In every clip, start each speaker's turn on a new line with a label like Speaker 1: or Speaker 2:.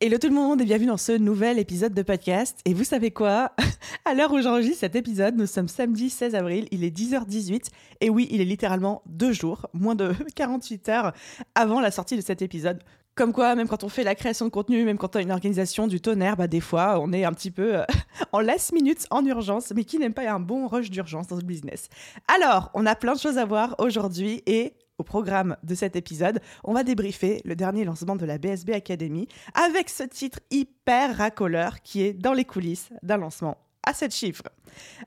Speaker 1: Hello tout le monde et bienvenue dans ce nouvel épisode de podcast. Et vous savez quoi? À l'heure où j'enregistre cet épisode, nous sommes samedi 16 avril, il est 10h18. Et oui, il est littéralement deux jours, moins de 48 heures avant la sortie de cet épisode. Comme quoi, même quand on fait la création de contenu, même quand on a une organisation du tonnerre, bah des fois, on est un petit peu euh, en last minute, en urgence, mais qui n'aime pas un bon rush d'urgence dans ce business. Alors, on a plein de choses à voir aujourd'hui et au programme de cet épisode, on va débriefer le dernier lancement de la BSB Academy avec ce titre hyper racoleur qui est dans les coulisses d'un lancement à 7 chiffres.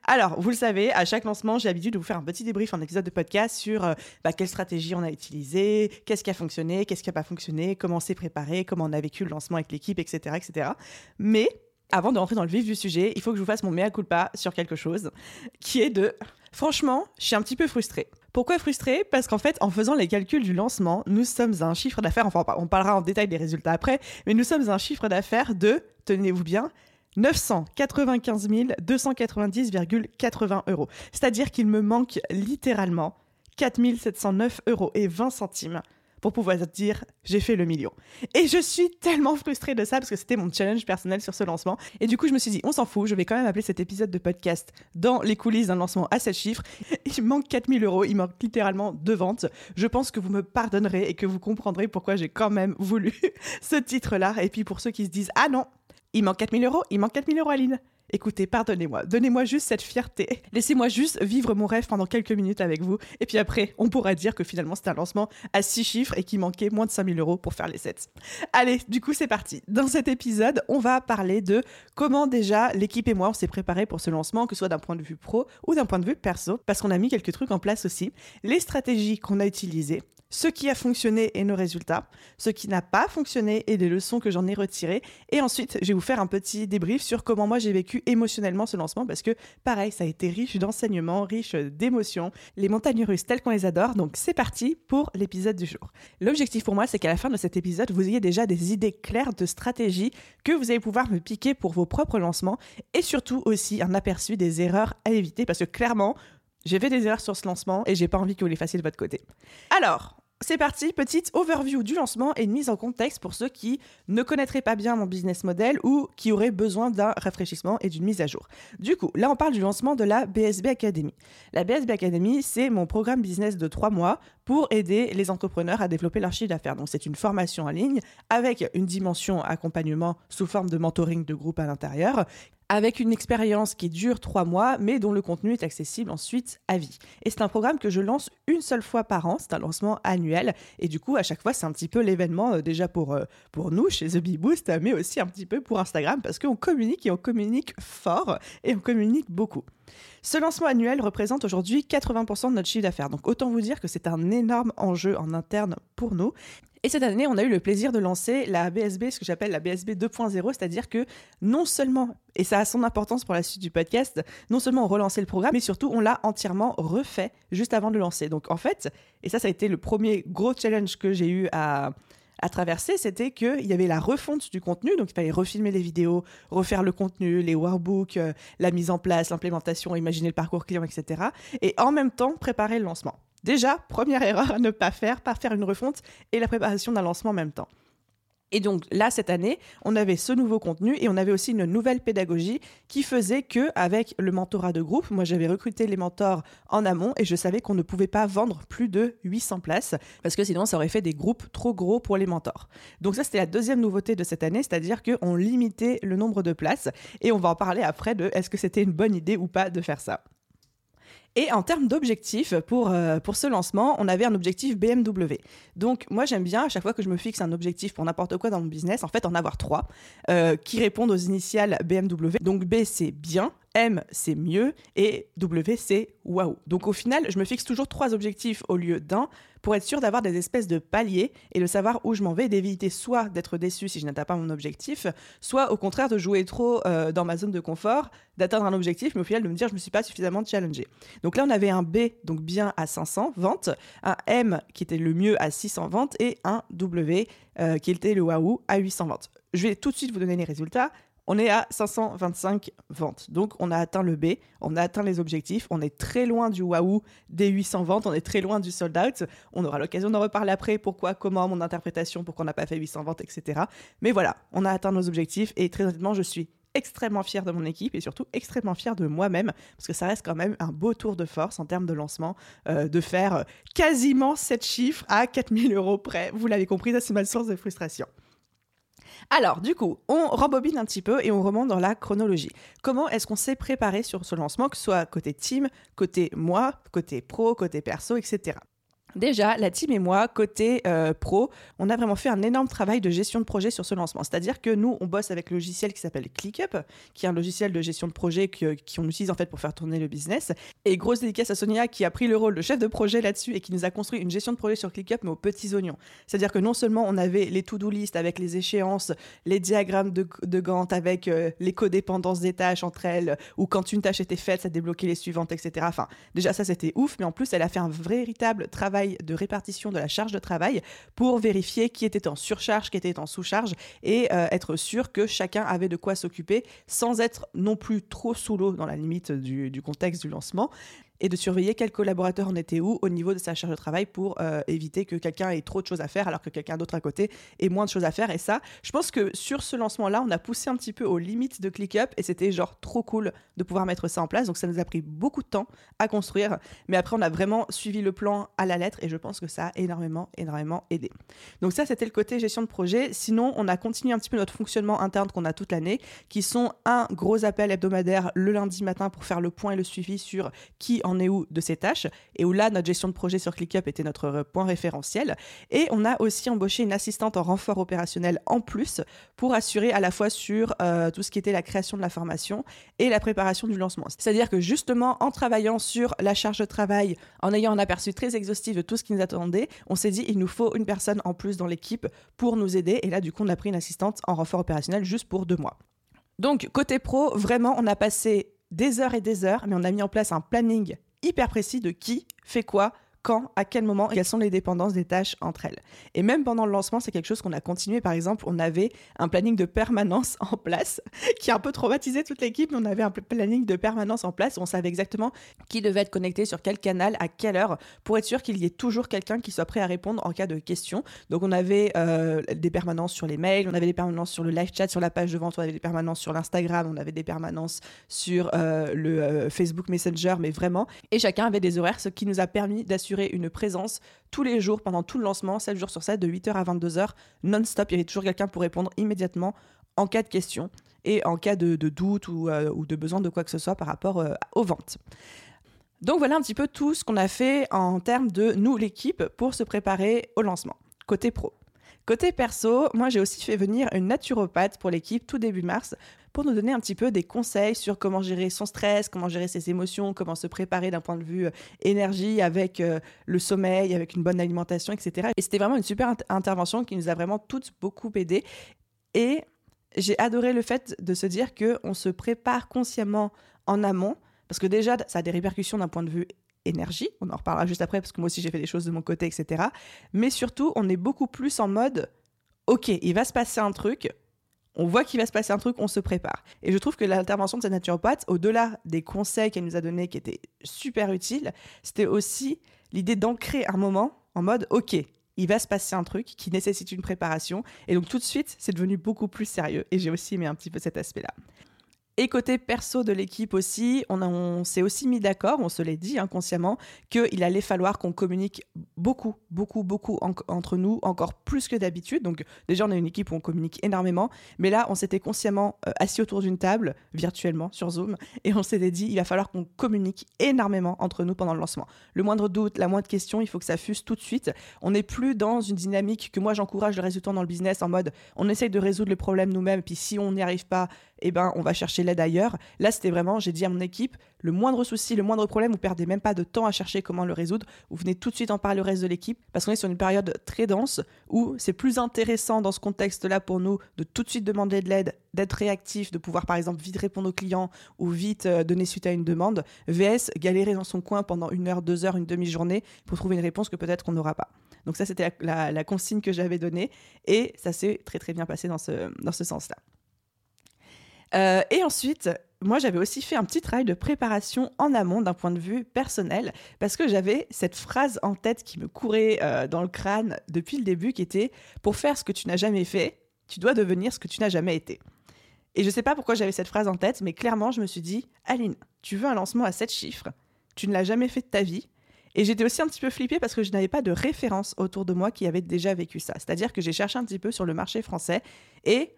Speaker 1: Alors, vous le savez, à chaque lancement, j'ai l'habitude de vous faire un petit débrief en épisode de podcast sur euh, bah, quelle stratégie on a utilisée, qu'est-ce qui a fonctionné, qu'est-ce qui n'a pas fonctionné, comment s'est préparé, comment on a vécu le lancement avec l'équipe, etc., etc. Mais avant de rentrer dans le vif du sujet, il faut que je vous fasse mon mea culpa sur quelque chose, qui est de... Franchement, je suis un petit peu frustrée. Pourquoi frustrée? Parce qu'en fait, en faisant les calculs du lancement, nous sommes à un chiffre d'affaires, enfin on parlera en détail des résultats après, mais nous sommes à un chiffre d'affaires de, tenez-vous bien, 995 290,80 euros. C'est-à-dire qu'il me manque littéralement 4 709 euros et 20 centimes pour pouvoir dire j'ai fait le million. Et je suis tellement frustrée de ça parce que c'était mon challenge personnel sur ce lancement. Et du coup, je me suis dit, on s'en fout, je vais quand même appeler cet épisode de podcast dans les coulisses d'un lancement à 7 chiffres. Il manque 4000 euros, il manque littéralement deux ventes. Je pense que vous me pardonnerez et que vous comprendrez pourquoi j'ai quand même voulu ce titre-là. Et puis pour ceux qui se disent, ah non, il manque 4000 euros, il manque 4000 euros, Aline. Écoutez, pardonnez-moi, donnez-moi juste cette fierté. Laissez-moi juste vivre mon rêve pendant quelques minutes avec vous. Et puis après, on pourra dire que finalement c'est un lancement à 6 chiffres et qu'il manquait moins de 5000 euros pour faire les 7. Allez, du coup c'est parti. Dans cet épisode, on va parler de comment déjà l'équipe et moi on s'est préparé pour ce lancement, que ce soit d'un point de vue pro ou d'un point de vue perso, parce qu'on a mis quelques trucs en place aussi. Les stratégies qu'on a utilisées, ce qui a fonctionné et nos résultats, ce qui n'a pas fonctionné et des leçons que j'en ai retirées. Et ensuite, je vais vous faire un petit débrief sur comment moi j'ai vécu émotionnellement ce lancement parce que pareil, ça a été riche d'enseignements, riche d'émotions, les montagnes russes telles qu'on les adore. Donc c'est parti pour l'épisode du jour. L'objectif pour moi, c'est qu'à la fin de cet épisode, vous ayez déjà des idées claires de stratégie que vous allez pouvoir me piquer pour vos propres lancements et surtout aussi un aperçu des erreurs à éviter parce que clairement, j'ai fait des erreurs sur ce lancement et j'ai pas envie que vous les fassiez de votre côté. Alors, c'est parti, petite overview du lancement et une mise en contexte pour ceux qui ne connaîtraient pas bien mon business model ou qui auraient besoin d'un rafraîchissement et d'une mise à jour. Du coup, là on parle du lancement de la BSB Academy. La BSB Academy, c'est mon programme business de trois mois pour aider les entrepreneurs à développer leur chiffre d'affaires. Donc c'est une formation en ligne avec une dimension accompagnement sous forme de mentoring de groupe à l'intérieur avec une expérience qui dure trois mois, mais dont le contenu est accessible ensuite à vie. Et c'est un programme que je lance une seule fois par an, c'est un lancement annuel, et du coup, à chaque fois, c'est un petit peu l'événement euh, déjà pour, euh, pour nous chez The Bee Boost, mais aussi un petit peu pour Instagram, parce qu'on communique et on communique fort, et on communique beaucoup. Ce lancement annuel représente aujourd'hui 80% de notre chiffre d'affaires. Donc autant vous dire que c'est un énorme enjeu en interne pour nous. Et cette année, on a eu le plaisir de lancer la BSB, ce que j'appelle la BSB 2.0, c'est-à-dire que non seulement, et ça a son importance pour la suite du podcast, non seulement on relancé le programme, mais surtout on l'a entièrement refait juste avant de le lancer. Donc en fait, et ça, ça a été le premier gros challenge que j'ai eu à, à traverser, c'était qu'il y avait la refonte du contenu, donc il fallait refilmer les vidéos, refaire le contenu, les workbooks, euh, la mise en place, l'implémentation, imaginer le parcours client, etc. Et en même temps, préparer le lancement. Déjà, première erreur à ne pas faire, pas faire une refonte et la préparation d'un lancement en même temps. Et donc là, cette année, on avait ce nouveau contenu et on avait aussi une nouvelle pédagogie qui faisait que, avec le mentorat de groupe, moi j'avais recruté les mentors en amont et je savais qu'on ne pouvait pas vendre plus de 800 places parce que sinon ça aurait fait des groupes trop gros pour les mentors. Donc ça, c'était la deuxième nouveauté de cette année, c'est-à-dire qu'on limitait le nombre de places et on va en parler après de est-ce que c'était une bonne idée ou pas de faire ça. Et en termes d'objectifs, pour, euh, pour ce lancement, on avait un objectif BMW. Donc moi j'aime bien, à chaque fois que je me fixe un objectif pour n'importe quoi dans mon business, en fait en avoir trois, euh, qui répondent aux initiales BMW. Donc B c'est bien, M, c'est mieux et W, c'est waouh. Donc au final, je me fixe toujours trois objectifs au lieu d'un pour être sûr d'avoir des espèces de paliers et de savoir où je m'en vais, d'éviter soit d'être déçu si je n'atteins pas mon objectif, soit au contraire de jouer trop euh, dans ma zone de confort, d'atteindre un objectif, mais au final de me dire je ne me suis pas suffisamment challengé. Donc là, on avait un B, donc bien à 500 ventes, un M qui était le mieux à 600 ventes et un W euh, qui était le waouh à 800 ventes. Je vais tout de suite vous donner les résultats. On est à 525 ventes. Donc, on a atteint le B, on a atteint les objectifs, on est très loin du waouh des 800 ventes, on est très loin du sold out. On aura l'occasion d'en reparler après, pourquoi, comment, mon interprétation, pourquoi on n'a pas fait 800 ventes, etc. Mais voilà, on a atteint nos objectifs et très honnêtement, je suis extrêmement fière de mon équipe et surtout extrêmement fière de moi-même parce que ça reste quand même un beau tour de force en termes de lancement euh, de faire euh, quasiment 7 chiffres à 4000 euros près. Vous l'avez compris, ça c'est ma source de frustration. Alors, du coup, on rembobine un petit peu et on remonte dans la chronologie. Comment est-ce qu'on s'est préparé sur ce lancement, que ce soit côté team, côté moi, côté pro, côté perso, etc. Déjà, la team et moi, côté euh, pro, on a vraiment fait un énorme travail de gestion de projet sur ce lancement. C'est-à-dire que nous, on bosse avec le logiciel qui s'appelle ClickUp, qui est un logiciel de gestion de projet qu'on utilise en fait pour faire tourner le business. Et grosse dédicace à Sonia qui a pris le rôle de chef de projet là-dessus et qui nous a construit une gestion de projet sur ClickUp, mais aux petits oignons. C'est-à-dire que non seulement on avait les to-do list avec les échéances, les diagrammes de, Gantt avec euh, les codépendances des tâches entre elles, ou quand une tâche était faite, ça débloquait les suivantes, etc. Enfin, déjà ça c'était ouf, mais en plus elle a fait un véritable travail de répartition de la charge de travail pour vérifier qui était en surcharge, qui était en sous-charge et euh, être sûr que chacun avait de quoi s'occuper sans être non plus trop sous l'eau dans la limite du contexte du lancement et de surveiller quel collaborateur en était où au niveau de sa charge de travail pour euh, éviter que quelqu'un ait trop de choses à faire alors que quelqu'un d'autre à côté ait moins de choses à faire. Et ça, je pense que sur ce lancement-là, on a poussé un petit peu aux limites de ClickUp et c'était genre trop cool de pouvoir mettre ça en place. Donc ça nous a pris beaucoup de temps à construire, mais après on a vraiment suivi le plan à la lettre et je pense que ça a énormément, énormément aidé. Donc ça, c'était le côté gestion de projet. Sinon, on a continué un petit peu notre fonctionnement interne qu'on a toute l'année, qui sont un gros appel hebdomadaire le lundi matin pour faire le point et le suivi sur qui en est où de ces tâches, et où là, notre gestion de projet sur ClickUp était notre euh, point référentiel. Et on a aussi embauché une assistante en renfort opérationnel en plus pour assurer à la fois sur euh, tout ce qui était la création de la formation et la préparation du lancement. C'est-à-dire que justement, en travaillant sur la charge de travail, en ayant un aperçu très exhaustif de tout ce qui nous attendait, on s'est dit, il nous faut une personne en plus dans l'équipe pour nous aider. Et là, du coup, on a pris une assistante en renfort opérationnel juste pour deux mois. Donc, côté pro, vraiment, on a passé des heures et des heures, mais on a mis en place un planning hyper précis de qui fait quoi, quand, à quel moment, et quelles sont les dépendances des tâches entre elles. Et même pendant le lancement, c'est quelque chose qu'on a continué. Par exemple, on avait un planning de permanence en place qui a un peu traumatisé toute l'équipe, mais on avait un planning de permanence en place. Où on savait exactement qui devait être connecté sur quel canal, à quelle heure, pour être sûr qu'il y ait toujours quelqu'un qui soit prêt à répondre en cas de question. Donc, on avait euh, des permanences sur les mails, on avait des permanences sur le live chat, sur la page de vente, on avait des permanences sur l'Instagram, on avait des permanences sur euh, le euh, Facebook Messenger, mais vraiment. Et chacun avait des horaires, ce qui nous a permis d'assurer une présence tous les jours pendant tout le lancement, 7 jours sur 7, de 8h à 22h, non-stop. Il y avait toujours quelqu'un pour répondre immédiatement en cas de question et en cas de, doute euh, ou, de besoin de quoi que ce soit par rapport euh, aux ventes. Donc voilà un petit peu tout ce qu'on a fait en termes de nous, l'équipe, pour se préparer au lancement, côté pro. Côté perso, moi j'ai aussi fait venir une naturopathe pour l'équipe tout début mars pour nous donner un petit peu des conseils sur comment gérer son stress, comment gérer ses émotions, comment se préparer d'un point de vue euh, énergie avec euh, le sommeil, avec une bonne alimentation, etc. Et c'était vraiment une super intervention qui nous a vraiment toutes beaucoup aidé. Et j'ai adoré le fait de se dire qu'on se prépare consciemment en amont, parce que déjà, ça a des répercussions d'un point de vue énergie. On en reparlera juste après parce que moi aussi j'ai fait des choses de mon côté, etc. Mais surtout, on est beaucoup plus en mode, ok, il va se passer un truc. On voit qu'il va se passer un truc, on se prépare. Et je trouve que l'intervention de cette naturopathe, au-delà des conseils qu'elle nous a donnés qui étaient super utiles, c'était aussi l'idée d'ancrer un moment en mode, ok, il va se passer un truc qui nécessite une préparation. Et donc tout de suite, c'est devenu beaucoup plus sérieux. Et j'ai aussi aimé un petit peu cet aspect-là. Et côté perso de l'équipe aussi, on, s'est aussi mis d'accord, on se l'est dit inconsciemment, qu'il allait falloir qu'on communique beaucoup, beaucoup, beaucoup entre nous, encore plus que d'habitude. Donc déjà, on a une équipe où on communique énormément, mais là, on s'était consciemment euh, assis autour d'une table, virtuellement, sur Zoom, et on s'était dit, il va falloir qu'on communique énormément entre nous pendant le lancement. Le moindre doute, la moindre question, il faut que ça fuse tout de suite. On n'est plus dans une dynamique que moi, j'encourage le temps dans le business, en mode, on essaye de résoudre le problème nous-mêmes, puis si on n'y arrive pas, eh ben, on va chercher l'aide ailleurs. Là, c'était vraiment, j'ai dit à mon équipe, le moindre souci, le moindre problème, vous perdez même pas de temps à chercher comment le résoudre. Vous venez tout de suite en parler au reste de l'équipe parce qu'on est sur une période très dense où c'est plus intéressant dans ce contexte-là pour nous de tout de suite demander de l'aide, d'être réactif, de pouvoir par exemple vite répondre aux clients ou vite euh, donner suite à une demande. VS, galérer dans son coin pendant une heure, deux heures, une demi-journée pour trouver une réponse que peut-être qu'on n'aura pas. Donc ça, c'était la, consigne que j'avais donnée et ça s'est très très bien passé dans ce, dans ce sens-là. Euh, et ensuite, moi, j'avais aussi fait un petit travail de préparation en amont d'un point de vue personnel, parce que j'avais cette phrase en tête qui me courait euh, dans le crâne depuis le début, qui était Pour faire ce que tu n'as jamais fait, tu dois devenir ce que tu n'as jamais été. Et je ne sais pas pourquoi j'avais cette phrase en tête, mais clairement, je me suis dit Aline, tu veux un lancement à 7 chiffres, tu ne l'as jamais fait de ta vie. Et j'étais aussi un petit peu flippée parce que je n'avais pas de référence autour de moi qui avait déjà vécu ça. C'est-à-dire que j'ai cherché un petit peu sur le marché français et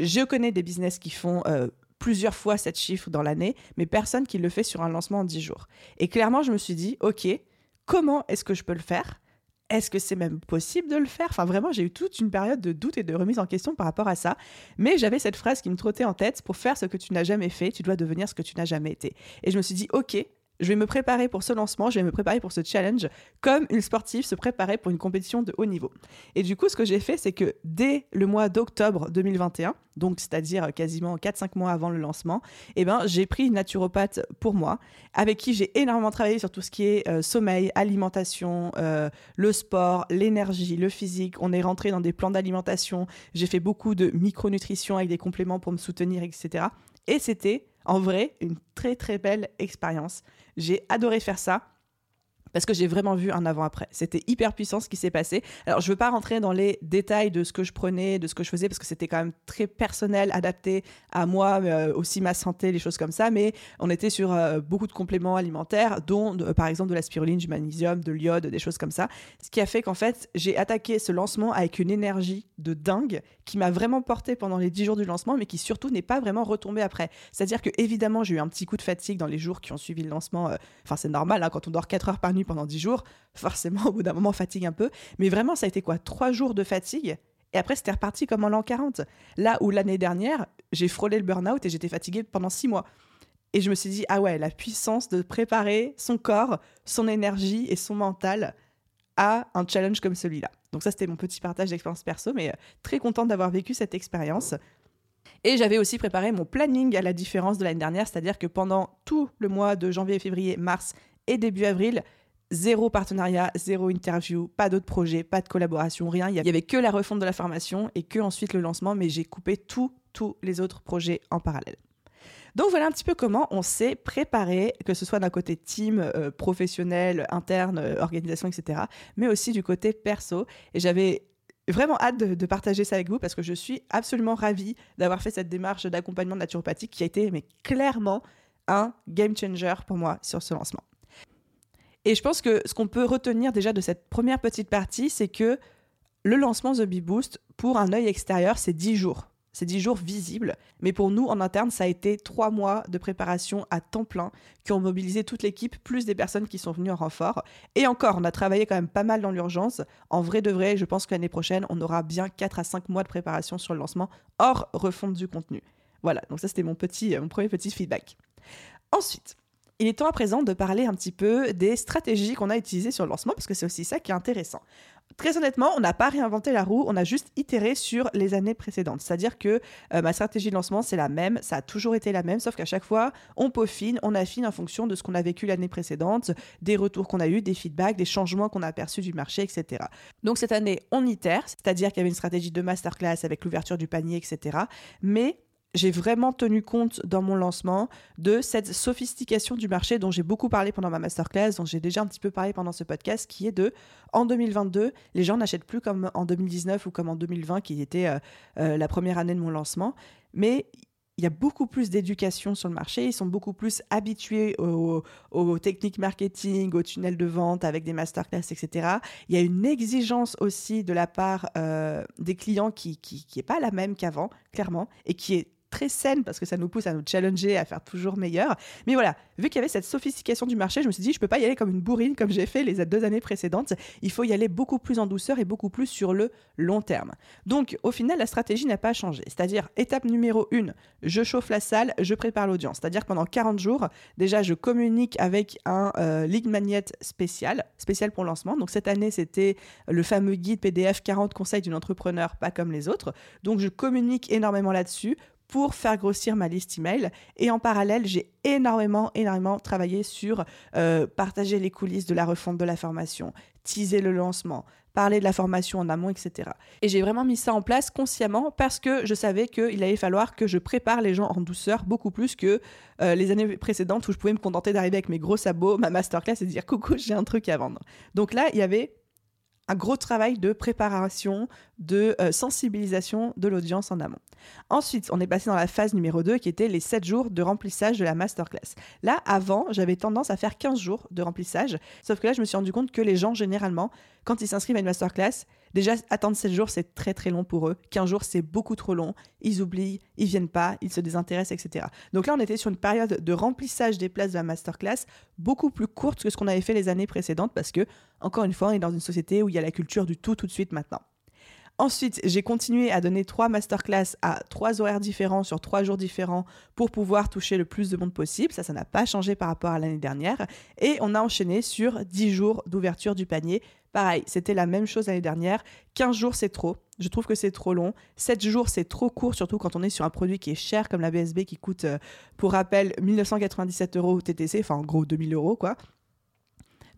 Speaker 1: je connais des business qui font euh, plusieurs fois cette chiffre dans l'année, mais personne qui le fait sur un lancement en 10 jours. Et clairement, je me suis dit, OK, comment est-ce que je peux le faire? Est-ce que c'est même possible de le faire? Enfin, vraiment, j'ai eu toute une période de doute et de remise en question par rapport à ça. Mais j'avais cette phrase qui me trottait en tête pour faire ce que tu n'as jamais fait, tu dois devenir ce que tu n'as jamais été. Et je me suis dit, OK, je vais me préparer pour ce lancement, je vais me préparer pour ce challenge, comme une sportive se préparait pour une compétition de haut niveau. Et du coup, ce que j'ai fait, c'est que dès le mois d'octobre 2021, donc c'est-à-dire quasiment 4-5 mois avant le lancement, eh ben, j'ai pris une naturopathe pour moi, avec qui j'ai énormément travaillé sur tout ce qui est euh, sommeil, alimentation, euh, le sport, l'énergie, le physique. On est rentré dans des plans d'alimentation, j'ai fait beaucoup de micronutrition avec des compléments pour me soutenir, etc. Et c'était en vrai une très très belle expérience. J'ai adoré faire ça parce que j'ai vraiment vu un avant-après. C'était hyper puissant ce qui s'est passé. Alors, je ne veux pas rentrer dans les détails de ce que je prenais, de ce que je faisais, parce que c'était quand même très personnel, adapté à moi, euh, aussi ma santé, les choses comme ça. Mais on était sur euh, beaucoup de compléments alimentaires, dont par exemple de la spiruline, du magnésium, de l'iode, des choses comme ça. Ce qui a fait qu'en fait, j'ai attaqué ce lancement avec une énergie de dingue qui m'a vraiment porté pendant les 10 jours du lancement, mais qui surtout n'est pas vraiment retombé après. C'est-à-dire que évidemment, j'ai eu un petit coup de fatigue dans les jours qui ont suivi le lancement. Euh, enfin, c'est normal, hein, quand on dort 4 heures par nuit pendant 10 jours, forcément, au bout d'un moment, fatigue un peu. Mais vraiment, ça a été quoi? Trois jours de fatigue et après, c'était reparti comme en l'an 40. Là où l'année dernière, j'ai frôlé le burn-out et j'étais fatiguée pendant six mois. Et je me suis dit, ah ouais, la puissance de préparer son corps, son énergie et son mental à un challenge comme celui-là. Donc ça, c'était mon petit partage d'expérience perso, mais euh, très contente d'avoir vécu cette expérience. Et j'avais aussi préparé mon planning à la différence de l'année dernière, c'est-à-dire que pendant tout le mois de janvier, février, mars et début avril, Zéro partenariat, zéro interview, pas d'autres projets, pas de collaboration, rien. Il y avait que la refonte de la formation et que ensuite le lancement, mais j'ai coupé tous les autres projets en parallèle. Donc voilà un petit peu comment on s'est préparé, que ce soit d'un côté team, euh, professionnel, interne, euh, organisation, etc., mais aussi du côté perso. Et j'avais vraiment hâte de, de, partager ça avec vous parce que je suis absolument ravie d'avoir fait cette démarche d'accompagnement naturopathique qui a été mais clairement un game changer pour moi sur ce lancement. Et je pense que ce qu'on peut retenir déjà de cette première petite partie, c'est que le lancement The Bee Boost, pour un œil extérieur, c'est 10 jours. C'est 10 jours visibles. Mais pour nous, en interne, ça a été 3 mois de préparation à temps plein qui ont mobilisé toute l'équipe, plus des personnes qui sont venues en renfort. Et encore, on a travaillé quand même pas mal dans l'urgence. En vrai de vrai, je pense que l'année prochaine, on aura bien 4 à 5 mois de préparation sur le lancement, hors refonte du contenu. Voilà, donc ça c'était mon, petit, mon premier petit feedback. Ensuite, il est temps à présent de parler un petit peu des stratégies qu'on a utilisées sur le lancement, parce que c'est aussi ça qui est intéressant. Très honnêtement, on n'a pas réinventé la roue, on a juste itéré sur les années précédentes. C'est-à-dire que euh, ma stratégie de lancement, c'est la même, ça a toujours été la même, sauf qu'à chaque fois, on peaufine, on affine en fonction de ce qu'on a vécu l'année précédente, des retours qu'on a eus, des feedbacks, des changements qu'on a aperçus du marché, etc. Donc cette année, on itère, c'est-à-dire qu'il y avait une stratégie de masterclass avec l'ouverture du panier, etc. Mais j'ai vraiment tenu compte dans mon lancement de cette sophistication du marché dont j'ai beaucoup parlé pendant ma masterclass, dont j'ai déjà un petit peu parlé pendant ce podcast, qui est de, en 2022, les gens n'achètent plus comme en 2019 ou comme en 2020, qui était euh, euh, la première année de mon lancement, mais il y a beaucoup plus d'éducation sur le marché, ils sont beaucoup plus habitués aux, techniques marketing, aux tunnels de vente avec des masterclass, etc. Il y a une exigence aussi de la part euh, des clients qui n'est pas la même qu'avant, clairement, et qui est très saine parce que ça nous pousse à nous challenger, à faire toujours meilleur. Mais voilà, vu qu'il y avait cette sophistication du marché, je me suis dit, je peux pas y aller comme une bourrine comme j'ai fait les deux années précédentes. Il faut y aller beaucoup plus en douceur et beaucoup plus sur le long terme. Donc, au final, la stratégie n'a pas changé. C'est-à-dire, étape numéro une, je chauffe la salle, je prépare l'audience. C'est-à-dire pendant 40 jours, déjà, je communique avec un euh, lead magnet spécial, spécial pour lancement. Donc, cette année, c'était le fameux guide PDF 40 conseils d'une entrepreneur, pas comme les autres. Donc, je communique énormément là-dessus pour faire grossir ma liste email. Et en parallèle, j'ai énormément, énormément travaillé sur euh, partager les coulisses de la refonte de la formation, teaser le lancement, parler de la formation en amont, etc. Et j'ai vraiment mis ça en place consciemment parce que je savais qu'il allait falloir que je prépare les gens en douceur beaucoup plus que euh, les années précédentes où je pouvais me contenter d'arriver avec mes gros sabots, ma masterclass et dire coucou, j'ai un truc à vendre. Donc là, il y avait un gros travail de préparation, de euh, sensibilisation de l'audience en amont. Ensuite, on est passé dans la phase numéro 2 qui était les 7 jours de remplissage de la masterclass. Là, avant, j'avais tendance à faire 15 jours de remplissage, sauf que là, je me suis rendu compte que les gens, généralement, quand ils s'inscrivent à une masterclass, déjà, attendre 7 jours, c'est très très long pour eux. 15 jours, c'est beaucoup trop long. Ils oublient, ils viennent pas, ils se désintéressent, etc. Donc là, on était sur une période de remplissage des places de la masterclass beaucoup plus courte que ce qu'on avait fait les années précédentes parce que, encore une fois, on est dans une société où il y a la culture du tout tout de suite maintenant. Ensuite, j'ai continué à donner trois masterclass à trois horaires différents sur trois jours différents pour pouvoir toucher le plus de monde possible. Ça, ça n'a pas changé par rapport à l'année dernière. Et on a enchaîné sur 10 jours d'ouverture du panier. Pareil, c'était la même chose l'année dernière. 15 jours, c'est trop. Je trouve que c'est trop long. 7 jours, c'est trop court, surtout quand on est sur un produit qui est cher comme la BSB qui coûte, euh, pour rappel, 1997 euros TTC, enfin en gros 2000 euros quoi.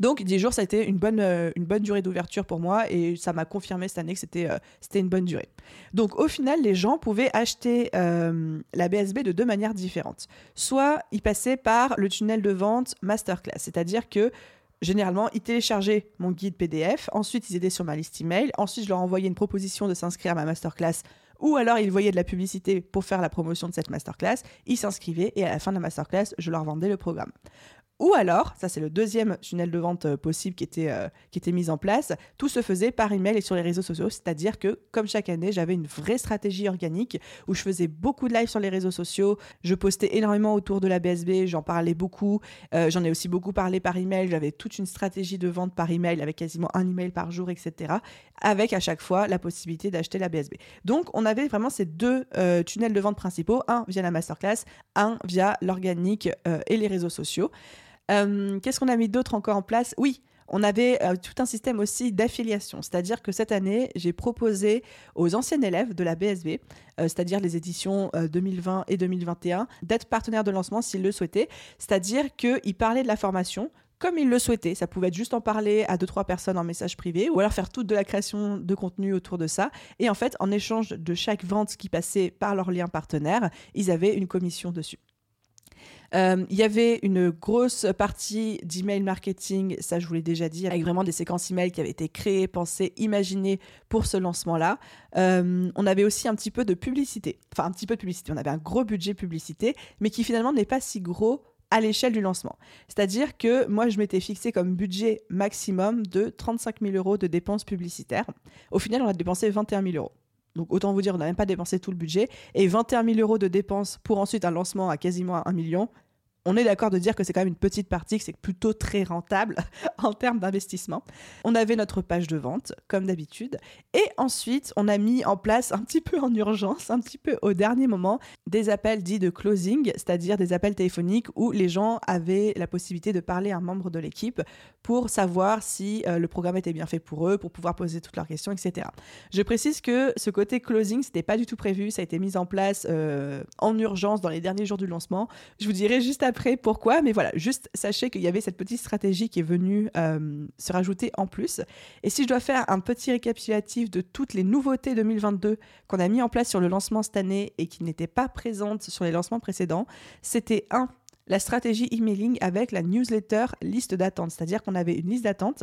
Speaker 1: Donc 10 jours, ça a été une bonne, euh, une bonne durée d'ouverture pour moi et ça m'a confirmé cette année que c'était euh, une bonne durée. Donc au final, les gens pouvaient acheter euh, la BSB de deux manières différentes. Soit ils passaient par le tunnel de vente masterclass, c'est-à-dire que Généralement, ils téléchargeaient mon guide PDF, ensuite ils étaient sur ma liste email, ensuite je leur envoyais une proposition de s'inscrire à ma masterclass ou alors ils voyaient de la publicité pour faire la promotion de cette masterclass, ils s'inscrivaient et à la fin de la masterclass, je leur vendais le programme. Ou alors, ça c'est le deuxième tunnel de vente euh, possible qui était, euh, qui était mis en place, tout se faisait par email et sur les réseaux sociaux, c'est-à-dire que comme chaque année, j'avais une vraie stratégie organique où je faisais beaucoup de live sur les réseaux sociaux, je postais énormément autour de la BSB, j'en parlais beaucoup, euh, j'en ai aussi beaucoup parlé par email, j'avais toute une stratégie de vente par email avec quasiment un email par jour, etc., avec à chaque fois la possibilité d'acheter la BSB. Donc on avait vraiment ces deux tunnels de vente principaux, un via la masterclass, un via l'organique et les réseaux sociaux. Euh, qu'est-ce qu'on a mis d'autre encore en place? Oui, on avait euh, tout un système aussi d'affiliation, c'est-à-dire que cette année, j'ai proposé aux anciens élèves de la BSB, euh, c'est-à-dire les éditions 2020 et 2021, d'être partenaires de lancement s'ils le souhaitaient, c'est-à-dire qu'ils parlaient de la formation comme ils le souhaitaient. Ça pouvait être juste en parler à deux, trois personnes en message privé ou alors faire toute de la création de contenu autour de ça. Et en fait, en échange de chaque vente qui passait par leur lien partenaire, ils avaient une commission dessus. Euh, il y avait une grosse partie d'email marketing, ça je vous l'ai déjà dit, avec vraiment des séquences email qui avaient été créées, pensées, imaginées pour ce lancement-là. Euh, on avait aussi un petit peu de publicité, enfin un petit peu de publicité. On avait un gros budget publicité, mais qui finalement n'est pas si gros à l'échelle du lancement. C'est-à-dire que moi, je m'étais fixé comme budget maximum de 35 000 euros de dépenses publicitaires. Au final, on a dépensé 21 000 euros. Donc autant vous dire, on n'a même pas dépensé tout le budget. Et 21 000 euros de dépenses pour ensuite un lancement à quasiment 1 million, on est d'accord de dire que c'est quand même une petite partie, que c'est plutôt très rentable en termes d'investissement. On avait notre page de vente, comme d'habitude. Et ensuite, on a mis en place un petit peu en urgence, un petit peu au dernier moment, des appels dits de closing, c'est-à-dire des appels téléphoniques où les gens avaient la possibilité de parler à un membre de l'équipe pour savoir si euh, le programme était bien fait pour eux, pour pouvoir poser toutes leurs questions, etc. Je précise que ce côté closing, c'était pas du tout prévu, ça a été mis en place euh, en urgence dans les derniers jours du lancement. Je vous dirai juste après pourquoi, mais voilà, juste sachez qu'il y avait cette petite stratégie qui est venue euh, se rajouter en plus. Et si je dois faire un petit récapitulatif de toutes les nouveautés 2022 qu'on a mis en place sur le lancement cette année et qui n'étaient pas présentes sur les lancements précédents, c'était un la stratégie emailing avec la newsletter liste d'attente, c'est-à-dire qu'on avait une liste d'attente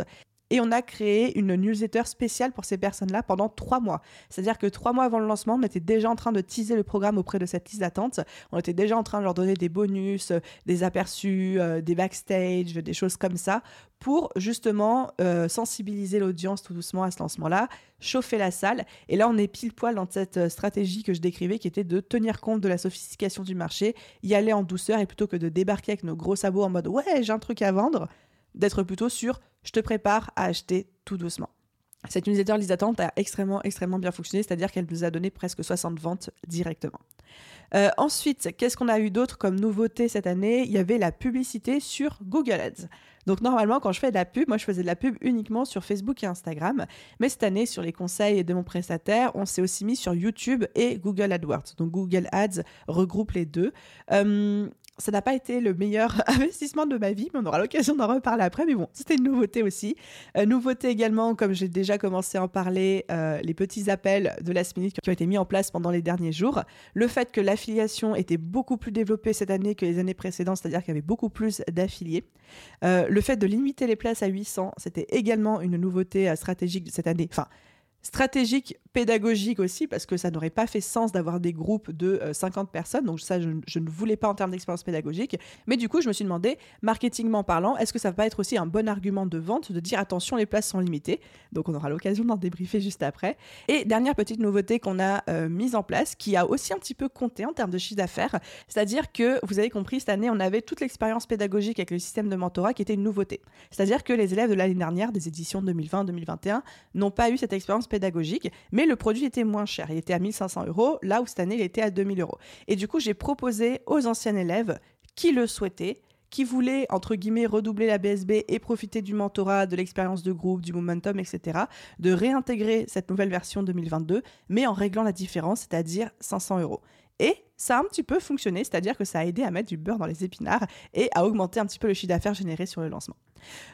Speaker 1: Et on a créé une newsletter spéciale pour ces personnes-là pendant trois mois. C'est-à-dire que trois mois avant le lancement, on était déjà en train de teaser le programme auprès de cette liste d'attente. On était déjà en train de leur donner des bonus, euh, des aperçus, euh, des backstage, des choses comme ça, pour justement euh, sensibiliser l'audience tout doucement à ce lancement-là, chauffer la salle. Et là, on est pile poil dans cette stratégie que je décrivais, qui était de tenir compte de la sophistication du marché, y aller en douceur, et plutôt que de débarquer avec nos gros sabots en mode ouais, j'ai un truc à vendre, d'être plutôt sur je te prépare à acheter tout doucement. Cette newsletter liste d'attente a extrêmement, extrêmement bien fonctionné, c'est-à-dire qu'elle nous a donné presque 60 ventes directement. Euh, ensuite, qu'est-ce qu'on a eu d'autre comme nouveauté cette année? Il y avait la publicité sur Google Ads. Donc normalement, quand je fais de la pub, moi je faisais de la pub uniquement sur Facebook et Instagram. Mais cette année, sur les conseils de mon prestataire, on s'est aussi mis sur YouTube et Google AdWords. Donc Google Ads regroupe les deux. Euh, ça n'a pas été le meilleur investissement de ma vie, mais on aura l'occasion d'en reparler après. Mais bon, c'était une nouveauté aussi. Euh, nouveauté également, comme j'ai déjà commencé à en parler, euh, les petits appels de la minute qui ont été mis en place pendant les derniers jours. Le fait que l'affiliation était beaucoup plus développée cette année que les années précédentes, c'est-à-dire qu'il y avait beaucoup plus d'affiliés. Euh, le fait de limiter les places à 800, c'était également une nouveauté stratégique de cette année. Enfin, stratégique, pédagogique aussi, parce que ça n'aurait pas fait sens d'avoir des groupes de 50 euh, personnes. Donc ça, je, ne voulais pas en termes d'expérience pédagogique. Mais du coup, je me suis demandé, marketingment parlant, est-ce que ça va pas être aussi un bon argument de vente de dire attention, les places sont limitées? Donc on aura l'occasion d'en débriefer juste après. Et dernière petite nouveauté qu'on a euh, mise en place, qui a aussi un petit peu compté en termes de chiffre d'affaires, c'est-à-dire que vous avez compris, cette année, on avait toute l'expérience pédagogique avec le système de mentorat qui était une nouveauté. C'est-à-dire que les élèves de l'année dernière, des éditions 2020-2021, n'ont pas eu cette expérience pédagogique pédagogique, mais le produit était moins cher. Il était à 1500 euros, là où cette année, il était à 2000 euros. Et du coup, j'ai proposé aux anciens élèves qui le souhaitaient, qui voulaient, entre guillemets, redoubler la BSB et profiter du mentorat, de l'expérience de groupe, du momentum, etc., de réintégrer cette nouvelle version 2022, mais en réglant la différence, c'est-à-dire 500 euros. Et ça a un petit peu fonctionné, c'est-à-dire que ça a aidé à mettre du beurre dans les épinards et à augmenter un petit peu le chiffre d'affaires généré sur le lancement.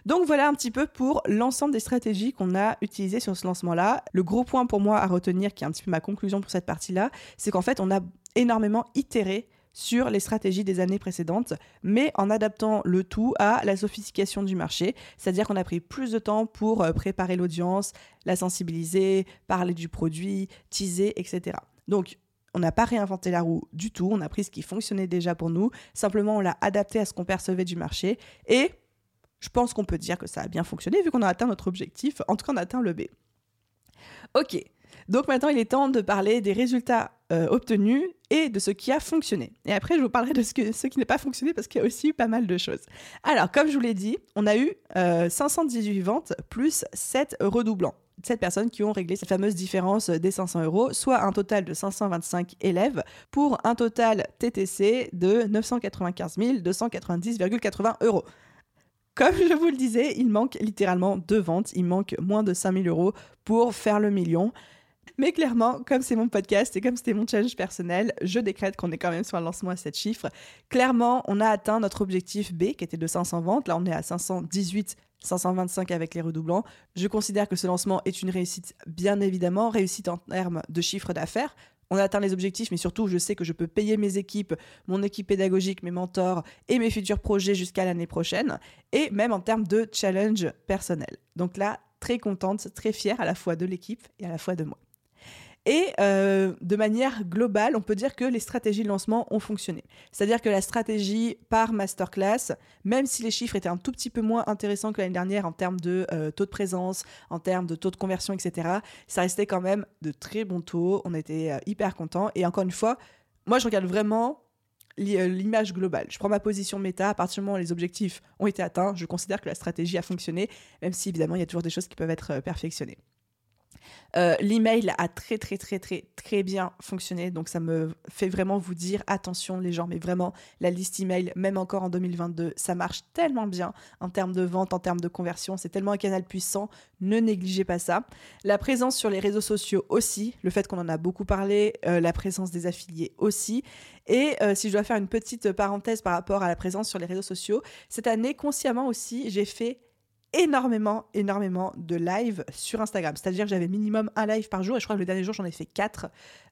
Speaker 1: Donc voilà un petit peu pour l'ensemble des stratégies qu'on a utilisées sur ce lancement-là. Le gros point pour moi à retenir, qui est un petit peu ma conclusion pour cette partie-là, c'est qu'en fait, on a énormément itéré sur les stratégies des années précédentes, mais en adaptant le tout à la sophistication du marché. C'est-à-dire qu'on a pris plus de temps pour euh, préparer l'audience, la sensibiliser, parler du produit, teaser, etc. Donc, on n'a pas réinventé la roue du tout, on a pris ce qui fonctionnait déjà pour nous, simplement on l'a adapté à ce qu'on percevait du marché et je pense qu'on peut dire que ça a bien fonctionné vu qu'on a atteint notre objectif, en tout cas on a atteint le B. Ok, donc maintenant il est temps de parler des résultats euh, obtenus et de ce qui a fonctionné. Et après je vous parlerai de ce, qui n'a pas fonctionné parce qu'il y a aussi eu pas mal de choses. Alors comme je vous l'ai dit, on a eu 518 euh, ventes plus 7 redoublants. 7 personnes qui ont réglé cette fameuse différence des 500 euros, soit un total de 525 élèves pour un total TTC de 995 290,80 euros. Comme je vous le disais, il manque littéralement deux ventes, il manque moins de 5000 euros pour faire le million. Mais clairement, comme c'est mon podcast et comme c'était mon challenge personnel, je décrète qu'on est quand même sur un lancement à 7 chiffres. Clairement, on a atteint notre objectif B qui était de 500 ventes. Là, on est à 518 525 avec les redoublants. Je considère que ce lancement est une réussite, bien évidemment, réussite en termes de chiffre d'affaires. On a atteint les objectifs, mais surtout, je sais que je peux payer mes équipes, mon équipe pédagogique, mes mentors et mes futurs projets jusqu'à l'année prochaine, et même en termes de challenge personnel. Donc là, très contente, très fière à la fois de l'équipe et à la fois de moi. Et euh, de manière globale, on peut dire que les stratégies de lancement ont fonctionné. C'est-à-dire que la stratégie par masterclass, même si les chiffres étaient un tout petit peu moins intéressants que l'année dernière en termes de euh, taux de présence, en termes de taux de conversion, etc., ça restait quand même de très bons taux. On était euh, hyper contents. Et encore une fois, moi, je regarde vraiment l'image globale. Je prends ma position méta, à partir du moment où les objectifs ont été atteints, je considère que la stratégie a fonctionné, même si évidemment il y a toujours des choses qui peuvent être perfectionnées. Euh, l'email a très très très très très bien fonctionné, donc ça me fait vraiment vous dire attention les gens, mais vraiment la liste email, même encore en 2022, ça marche tellement bien en termes de vente, en termes de conversion, c'est tellement un canal puissant, ne négligez pas ça. La présence sur les réseaux sociaux aussi, le fait qu'on en a beaucoup parlé, euh, la présence des affiliés aussi, et euh, si je dois faire une petite parenthèse par rapport à la présence sur les réseaux sociaux, cette année consciemment aussi j'ai fait énormément, énormément de live sur Instagram. C'est-à-dire que j'avais minimum un live par jour et je crois que le dernier jour, j'en ai fait quatre.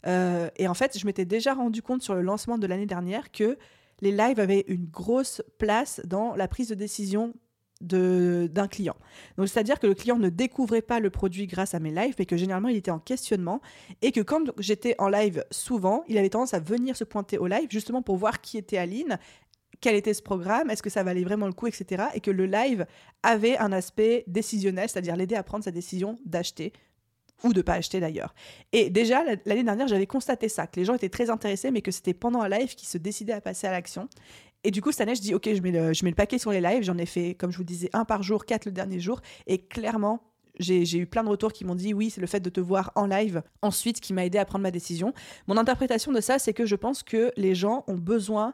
Speaker 1: Euh, et en fait, je m'étais déjà rendu compte sur le lancement de l'année dernière que les lives avaient une grosse place dans la prise de décision d'un client. Donc c'est-à-dire que le client ne découvrait pas le produit grâce à mes lives, mais que généralement il était en questionnement et que quand j'étais en live souvent, il avait tendance à venir se pointer au live justement pour voir qui était Aline, quel était ce programme, est-ce que ça valait vraiment le coup, etc. Et que le live avait un aspect décisionnel, c'est-à-dire l'aider à prendre sa décision d'acheter ou de pas acheter d'ailleurs. Et déjà, l'année dernière, j'avais constaté ça, que les gens étaient très intéressés, mais que c'était pendant un live qu'ils se décidaient à passer à l'action. Et du coup, cette année, je dis, OK, je mets, le, je mets le paquet sur les lives. J'en ai fait, comme je vous disais, un par jour, quatre le dernier jour. Et clairement, j'ai eu plein de retours qui m'ont dit oui, c'est le fait de te voir en live ensuite qui m'a aidé à prendre ma décision. Mon interprétation de ça, c'est que je pense que les gens ont besoin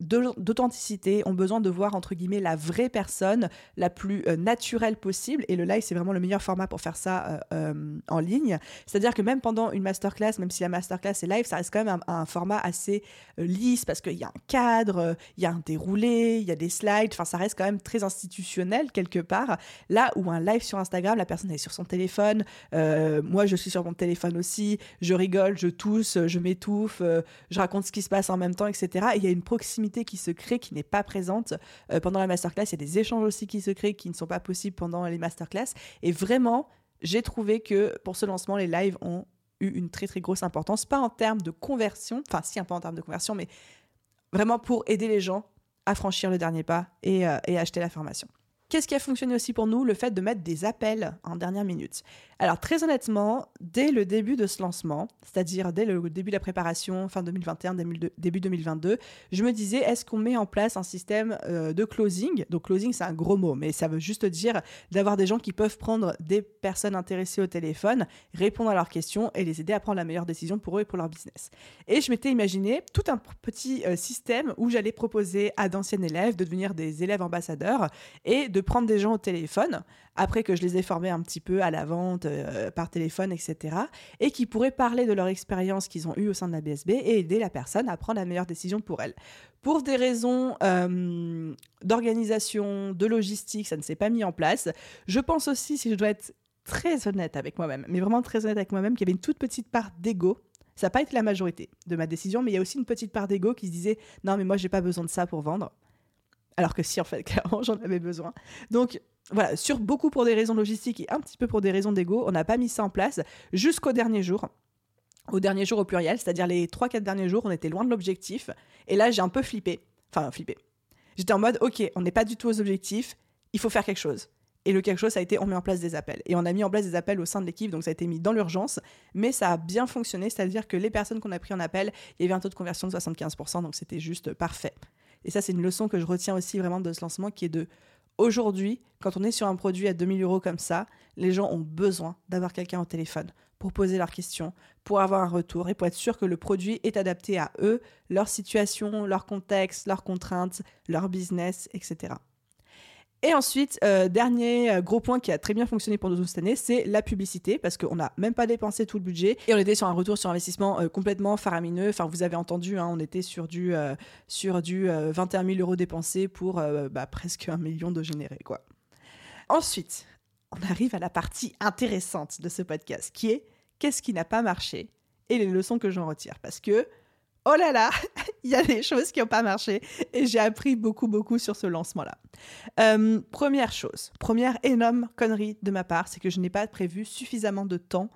Speaker 1: d'authenticité, ont besoin de voir entre guillemets la vraie personne la plus euh, naturelle possible. Et le live, c'est vraiment le meilleur format pour faire ça euh, euh, en ligne. C'est-à-dire que même pendant une masterclass, même si la masterclass est live, ça reste quand même un, format assez lisse parce qu'il y a un cadre, il y a un déroulé, il y a des slides. Enfin, ça reste quand même très institutionnel quelque part. Là où un live sur Instagram, la personne est sur son téléphone. moi, je suis sur mon téléphone aussi. Je rigole, je tousse, je m'étouffe, je raconte ce qui se passe en même temps, etc. Et il y a une proximité qui se crée, qui n'est pas présente euh, pendant la masterclass. Il y a des échanges aussi qui se créent, qui ne sont pas possibles pendant les masterclass. Et vraiment, j'ai trouvé que pour ce lancement, les lives ont eu une très très grosse importance, pas en termes de conversion, enfin si un peu en termes de conversion, mais vraiment pour aider les gens à franchir le dernier pas euh, et acheter la formation. Qu'est-ce qui a fonctionné aussi pour nous? Le fait de mettre des appels en dernière minute. Alors très honnêtement, dès le début de ce lancement, c'est-à-dire dès le début de la préparation, fin 2021, début 2022, je me disais, est-ce qu'on met en place un système euh, de closing? Donc closing, c'est un gros mot, mais ça veut juste dire d'avoir des gens qui peuvent prendre des personnes intéressées au téléphone, répondre à leurs questions et les aider à prendre la meilleure décision pour eux et pour leur business. Et je m'étais imaginé tout un petit euh, système où j'allais proposer à d'anciens élèves de devenir des élèves ambassadeurs et de prendre des gens au téléphone, après que je les ai formés un petit peu à la vente, euh, par téléphone, etc., et qui pourraient parler de leur expérience qu'ils ont eue au sein de la BSB et aider la personne à prendre la meilleure décision pour elle. Pour des raisons euh, d'organisation, de logistique, ça ne s'est pas mis en place. Je pense aussi, si je dois être très honnête avec moi-même, mais vraiment très honnête avec moi-même, qu'il y avait une toute petite part d'ego ça n'a pas été la majorité de ma décision, mais il y a aussi une petite part d'ego qui se disait non, mais moi, j'ai pas besoin de ça pour vendre. Alors que si, en fait, clairement, j'en avais besoin. Donc, voilà, sur beaucoup pour des raisons logistiques et un petit peu pour des raisons d'ego, on n'a pas mis ça en place jusqu'au dernier jour. Au dernier jour au pluriel, c'est-à-dire les 3-4 derniers jours, on était loin de l'objectif. Et là, j'ai un peu flippé. Enfin, flippé. J'étais en mode, ok, on n'est pas du tout aux objectifs, il faut faire quelque chose. Et le quelque chose, ça a été, on met en place des appels. Et on a mis en place des appels au sein de l'équipe, donc ça a été mis dans l'urgence, mais ça a bien fonctionné, c'est-à-dire que les personnes qu'on a pris en appel, il y avait un taux de conversion de 75%, donc c'était juste parfait. Et ça, c'est une leçon que je retiens aussi vraiment de ce lancement qui est de aujourd'hui, quand on est sur un produit à 2000 euros comme ça, les gens ont besoin d'avoir quelqu'un au téléphone pour poser leurs questions, pour avoir un retour et pour être sûr que le produit est adapté à eux, leur situation, leur contexte, leurs contraintes, leur business, etc. Et ensuite, euh, dernier euh, gros point qui a très bien fonctionné pour nous cette année, c'est la publicité, parce qu'on n'a même pas dépensé tout le budget et on était sur un retour sur investissement euh, complètement faramineux. Enfin, vous avez entendu, hein, on était sur du, sur du 21 000 euros dépensés pour bah, presque un million de générés, quoi. Ensuite, on arrive à la partie intéressante de ce podcast, qui est qu'est-ce qui n'a pas marché? Et les leçons que j'en retire. Parce que oh là là, il y a des choses qui n'ont pas marché et j'ai appris beaucoup, beaucoup sur ce lancement-là. Euh, première chose, première énorme connerie de ma part, c'est que je n'ai pas prévu suffisamment de temps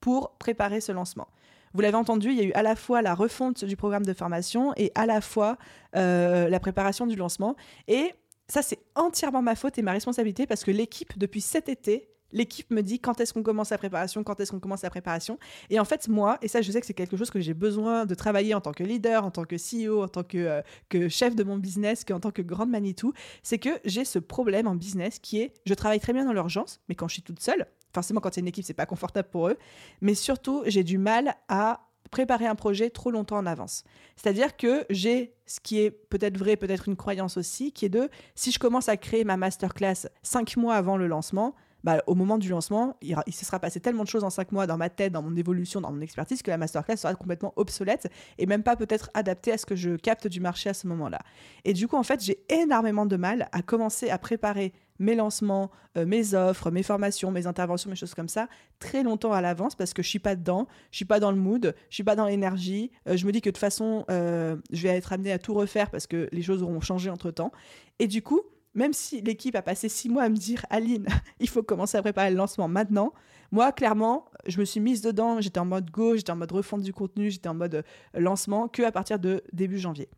Speaker 1: pour préparer ce lancement. Vous l'avez entendu, il y a eu à la fois la refonte du programme de formation et à la fois euh, la préparation du lancement. Et ça, c'est entièrement ma faute et ma responsabilité parce que l'équipe, depuis cet été, l'équipe me dit quand est-ce qu'on commence la préparation, quand est-ce qu'on commence la préparation. Et en fait, moi, et ça, je sais que c'est quelque chose que j'ai besoin de travailler en tant que leader, en tant que CEO, en tant que, euh, que chef de mon business, qu'en tant que grande Manitou, c'est que j'ai ce problème en business qui est, je travaille très bien dans l'urgence, mais quand je suis toute seule, forcément quand a une équipe, c'est pas confortable pour eux, mais surtout, j'ai du mal à préparer un projet trop longtemps en avance. C'est-à-dire que j'ai ce qui est peut-être vrai, peut-être une croyance aussi, qui est de si je commence à créer ma masterclass cinq mois avant le lancement, bah, au moment du lancement, il, se sera passé tellement de choses en cinq mois dans ma tête, dans mon évolution, dans mon expertise, que la masterclass sera complètement obsolète et même pas peut-être adaptée à ce que je capte du marché à ce moment-là. Et du coup, en fait, j'ai énormément de mal à commencer à préparer mes lancements, euh, mes offres, mes formations, mes interventions, mes choses comme ça, très longtemps à l'avance parce que je suis pas dedans, je suis pas dans le mood, je suis pas dans l'énergie. Euh, je me dis que de toute façon, euh, je vais être amenée à tout refaire parce que les choses auront changé entre temps. Et du coup, même si l'équipe a passé six mois à me dire Aline, il faut commencer à préparer le lancement maintenant, moi, clairement, je me suis mise dedans, j'étais en mode go, j'étais en mode refonte du contenu, j'étais en mode euh, lancement que à partir de début janvier.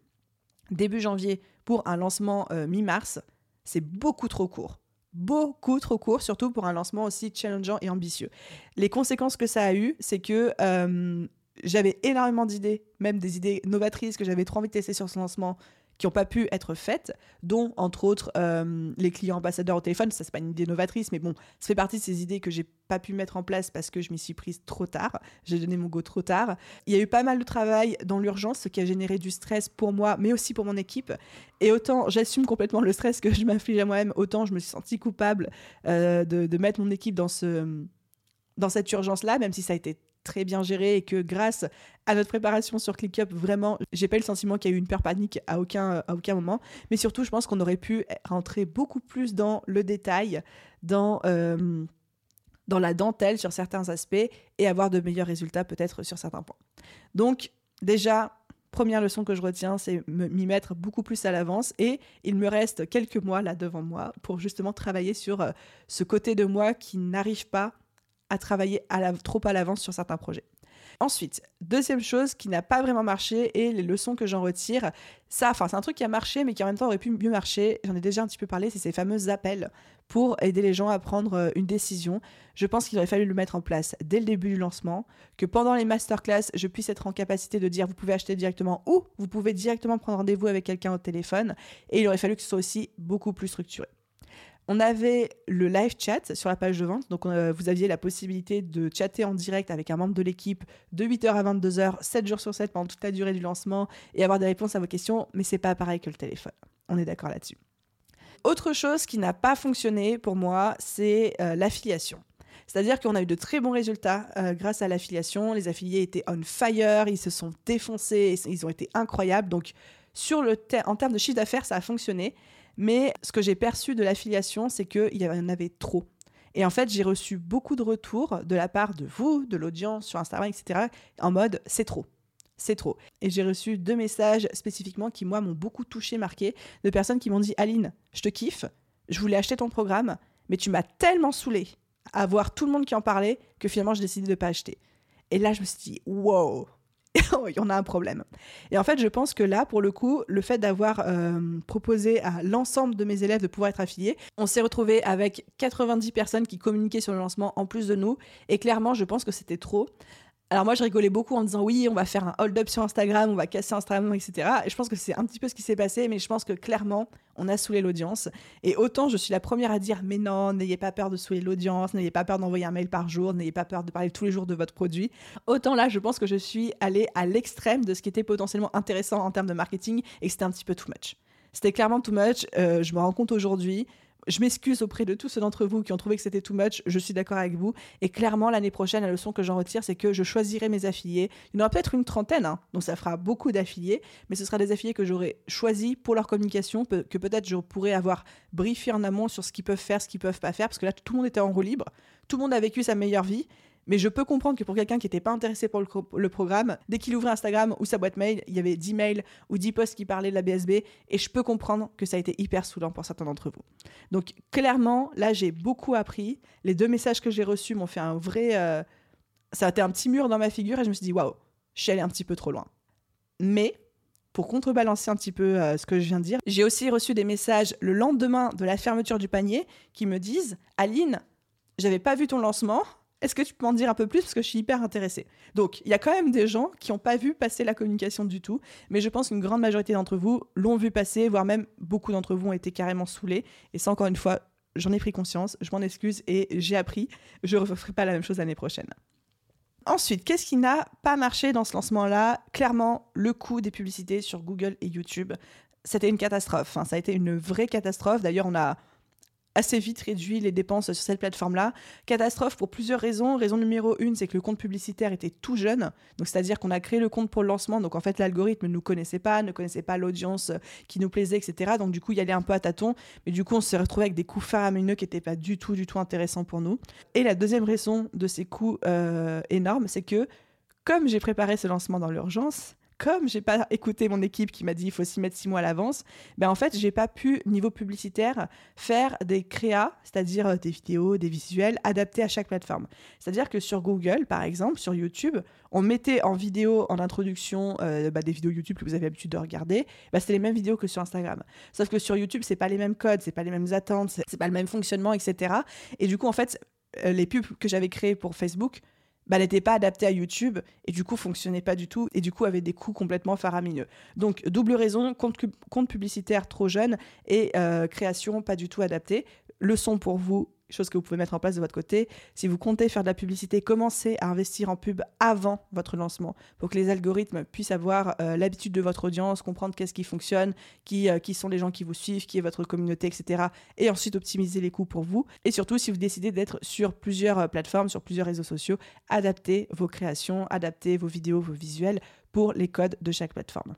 Speaker 1: Début janvier pour un lancement euh, mi-mars, c'est beaucoup trop court. Beaucoup trop court, surtout pour un lancement aussi challengeant et ambitieux. Les conséquences que ça a eu, c'est que euh, j'avais énormément d'idées, même des idées novatrices que j'avais trop envie de tester sur ce lancement, qui n'ont pas pu être faites, dont entre autres euh, les clients ambassadeurs au téléphone. Ça, c'est pas une idée novatrice, mais bon, ça fait partie de ces idées que j'ai pas pu mettre en place parce que je m'y suis prise trop tard. J'ai donné mon go trop tard. Il y a eu pas mal de travail dans l'urgence, ce qui a généré du stress pour moi, mais aussi pour mon équipe. Et autant j'assume complètement le stress que je m'inflige à moi-même, autant je me suis sentie coupable euh, de, de, mettre mon équipe dans ce dans cette urgence-là, même si ça a été très bien géré et que grâce à notre préparation sur ClickUp, vraiment, j'ai pas eu le sentiment qu'il y a eu une peur panique à aucun, à aucun moment. Mais surtout, je pense qu'on aurait pu rentrer beaucoup plus dans le détail, dans, euh, dans la dentelle sur certains aspects et avoir de meilleurs résultats peut-être sur certains points. Donc, déjà, première leçon que je retiens, c'est m'y mettre beaucoup plus à l'avance. Et il me reste quelques mois là devant moi pour justement travailler sur euh, ce côté de moi qui n'arrive pas à travailler trop à l'avance sur certains projets. Ensuite, deuxième chose qui n'a pas vraiment marché et les leçons que j'en retire, ça, enfin c'est un truc qui a marché mais qui en même temps aurait pu mieux marcher, j'en ai déjà un petit peu parlé, c'est ces fameux appels pour aider les gens à prendre euh, une décision. Je pense qu'il aurait fallu le mettre en place dès le début du lancement, que pendant les masterclass, je puisse être en capacité de dire vous pouvez acheter directement ou vous pouvez directement prendre rendez-vous avec quelqu'un au téléphone et il aurait fallu que ce soit aussi beaucoup plus structuré. On avait le live chat sur la page de vente. Donc, euh, vous aviez la possibilité de chatter en direct avec un membre de l'équipe de 8h à 22h, 7 jours sur 7 pendant toute la durée du lancement et avoir des réponses à vos questions. Mais c'est pas pareil que le téléphone. On est d'accord là-dessus. Autre chose qui n'a pas fonctionné pour moi, c'est euh, l'affiliation. C'est-à-dire qu'on a eu de très bons résultats euh, grâce à l'affiliation. Les affiliés étaient on fire, ils se sont défoncés, ils ont été incroyables. Donc, sur le en termes de chiffre d'affaires, ça a fonctionné. Mais ce que j'ai perçu de l'affiliation, c'est qu'il y en avait trop. Et en fait, j'ai reçu beaucoup de retours de la part de vous, de l'audience sur Instagram, etc., en mode c'est trop. C'est trop. Et j'ai reçu deux messages spécifiquement qui, moi, m'ont beaucoup touché, marqué, de personnes qui m'ont dit Aline, je te kiffe, je voulais acheter ton programme, mais tu m'as tellement saoulé à voir tout le monde qui en parlait que finalement, j'ai décidé de ne pas acheter. Et là, je me suis dit Wow, en a un problème. Et en fait, je pense que là, pour le coup, le fait d'avoir euh, proposé à l'ensemble de mes élèves de pouvoir être affiliés, on s'est retrouvé avec 90 personnes qui communiquaient sur le lancement en plus de nous. Et clairement, je pense que c'était trop. Alors moi, je rigolais beaucoup en disant oui, on va faire un hold-up sur Instagram, on va casser Instagram, etc. Et je pense que c'est un petit peu ce qui s'est passé, mais je pense que clairement, on a saoulé l'audience. Et autant je suis la première à dire mais non, n'ayez pas peur de saouler l'audience, n'ayez pas peur d'envoyer un mail par jour, n'ayez pas peur de parler tous les jours de votre produit. Autant là, je pense que je suis allée à l'extrême de ce qui était potentiellement intéressant en termes de marketing et que c'était un petit peu too much. C'était clairement too much. Euh, je me rends compte aujourd'hui je m'excuse auprès de tous ceux d'entre vous qui ont trouvé que c'était too much. Je suis d'accord avec vous. Et clairement, l'année prochaine, la leçon que j'en retire, c'est que je choisirai mes affiliés. Il y en aura peut-être une trentaine, hein, donc ça fera beaucoup d'affiliés, mais ce sera des affiliés que j'aurai choisis pour leur communication, que peut-être je pourrais avoir briefé en amont sur ce qu'ils peuvent faire, ce qu'ils peuvent pas faire, parce que là, tout le monde était en roue libre. Tout le monde a vécu sa meilleure vie. Mais je peux comprendre que pour quelqu'un qui n'était pas intéressé pour le, programme, dès qu'il ouvrait Instagram ou sa boîte mail, il y avait 10 mails ou 10 posts qui parlaient de la BSB. Et je peux comprendre que ça a été hyper saoulant pour certains d'entre vous. Donc clairement, là, j'ai beaucoup appris. Les deux messages que j'ai reçus m'ont fait un vrai... Euh, ça a été un petit mur dans ma figure et je me suis dit, waouh, je suis allée un petit peu trop loin. Mais pour contrebalancer un petit peu euh, ce que je viens de dire, j'ai aussi reçu des messages le lendemain de la fermeture du panier qui me disent Aline, j'avais pas vu ton lancement, est-ce que tu peux m'en dire un peu plus? Parce que je suis hyper intéressée. Donc, il y a quand même des gens qui n'ont pas vu passer la communication du tout, mais je pense qu'une grande majorité d'entre vous l'ont vu passer, voire même beaucoup d'entre vous ont été carrément saoulés. Et ça, encore une fois, j'en ai pris conscience, je m'en excuse et j'ai appris. Je ne referai pas la même chose l'année prochaine. Ensuite, qu'est-ce qui n'a pas marché dans ce lancement-là? Clairement, le coût des publicités sur Google et YouTube. C'était une catastrophe. Hein. Ça a été une vraie catastrophe. D'ailleurs, on a assez vite réduit les dépenses sur cette plateforme-là. Catastrophe pour plusieurs raisons. Raison numéro une, c'est que le compte publicitaire était tout jeune. Donc, c'est-à-dire qu'on a créé le compte pour le lancement. Donc, en fait, l'algorithme ne nous connaissait pas, ne connaissait pas l'audience qui nous plaisait, etc. Donc, du coup, il y allait un peu à tâtons. Mais du coup, on s'est retrouvé avec des coûts faramineux qui n'étaient pas du tout, du tout intéressants pour nous. Et la deuxième raison de ces coûts euh, énormes, c'est que comme j'ai préparé ce lancement dans l'urgence, comme j'ai pas écouté mon équipe qui m'a dit il faut s'y mettre six mois à l'avance, ben en fait j'ai pas pu niveau publicitaire faire des créas, c'est-à-dire euh, des vidéos, des visuels adaptés à chaque plateforme. C'est-à-dire que sur Google par exemple, sur YouTube, on mettait en vidéo en introduction euh, bah, des vidéos YouTube que vous avez l'habitude de regarder, bah, c'était les mêmes vidéos que sur Instagram. Sauf que sur YouTube c'est pas les mêmes codes, c'est pas les mêmes attentes, c'est pas le même fonctionnement, etc. Et du coup en fait euh, les pubs que j'avais créées pour Facebook bah, n'était pas adapté à YouTube et du coup fonctionnait pas du tout et du coup avait des coûts complètement faramineux. Donc double raison, compte, compte publicitaire trop jeune et euh, création pas du tout adaptée. Leçon pour vous, chose que vous pouvez mettre en place de votre côté. Si vous comptez faire de la publicité, commencez à investir en pub avant votre lancement pour que les algorithmes puissent avoir euh, l'habitude de votre audience, comprendre qu'est-ce qui fonctionne, qui, euh, qui sont les gens qui vous suivent, qui est votre communauté, etc. Et ensuite optimiser les coûts pour vous. Et surtout, si vous décidez d'être sur plusieurs euh, plateformes, sur plusieurs réseaux sociaux, adaptez vos créations, adaptez vos vidéos, vos visuels pour les codes de chaque plateforme.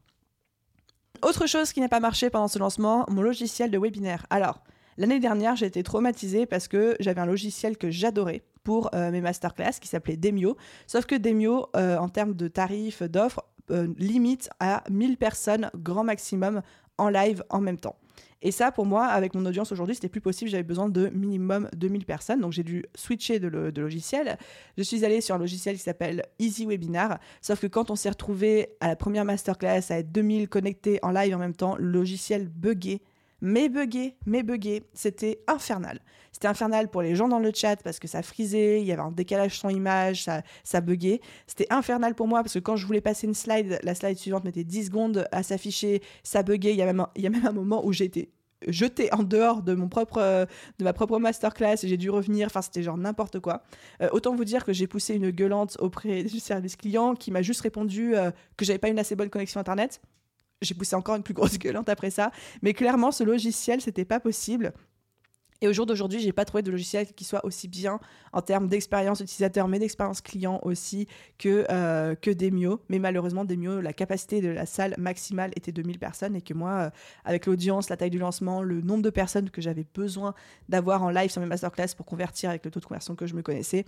Speaker 1: Autre chose qui n'a pas marché pendant ce lancement, mon logiciel de webinaire. Alors, L'année dernière, j'ai été traumatisée parce que j'avais un logiciel que j'adorais pour euh, mes masterclass qui s'appelait Demio. Sauf que Demio, euh, en termes de tarifs, d'offres, euh, limite à 1000 personnes grand maximum en live en même temps. Et ça, pour moi, avec mon audience aujourd'hui, c'était plus possible. J'avais besoin de minimum 2000 personnes. Donc, j'ai dû switcher de, logiciel. Je suis allée sur un logiciel qui s'appelle Easy Webinar. Sauf que quand on s'est retrouvé à la première masterclass à être 2000 connectés en live en même temps, le logiciel buguait mais bugué, mais bugué, c'était infernal. C'était infernal pour les gens dans le chat parce que ça frisait, il y avait un décalage sans image, ça, ça buguait. C'était infernal pour moi parce que quand je voulais passer une slide, la slide suivante mettait 10 secondes à s'afficher, ça buguait. Il y a même un, moment où été jetée en dehors de mon propre de ma propre masterclass et j'ai dû revenir enfin c'était genre n'importe quoi euh, autant vous dire que j'ai poussé une gueulante auprès du service client qui m'a juste répondu euh, que j'avais pas une assez bonne connexion internet j'ai poussé encore une plus grosse gueulante après ça. Mais clairement, ce logiciel, c'était pas possible. Et au jour d'aujourd'hui, j'ai pas trouvé de logiciel qui soit aussi bien en termes d'expérience utilisateur, mais d'expérience client aussi que, euh, que Demio. Mais malheureusement, Demio, la capacité de la salle maximale était 2000 personnes et que moi, euh, avec l'audience, la taille du lancement, le nombre de personnes que j'avais besoin d'avoir en live sur mes masterclass pour convertir avec le taux de conversion que je me connaissais,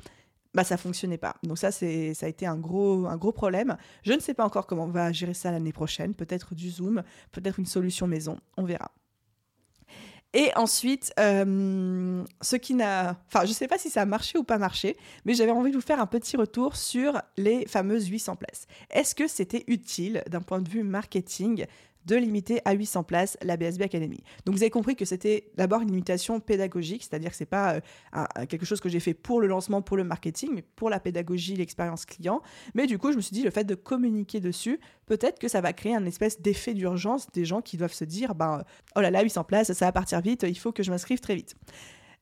Speaker 1: bah ça fonctionnait pas. Donc ça c'est ça a été un gros un gros problème. Je ne sais pas encore comment on va gérer ça l'année prochaine, peut-être du Zoom, peut-être une solution maison, on verra. Et ensuite, euh, ce qui n'a... Enfin, je ne sais pas si ça a marché ou pas marché, mais j'avais envie de vous faire un petit retour sur les fameuses 800 places. Est-ce que c'était utile d'un point de vue marketing de limiter à 800 places la BSB Academy. Donc vous avez compris que c'était d'abord une limitation pédagogique, c'est-à-dire que c'est pas euh, quelque chose que j'ai fait pour le lancement, pour le marketing, mais pour la pédagogie, l'expérience client. Mais du coup, je me suis dit, le fait de communiquer dessus, peut-être que ça va créer un espèce d'effet d'urgence des gens qui doivent se dire, ben, oh là là, 800 places, ça va partir vite, il faut que je m'inscrive très vite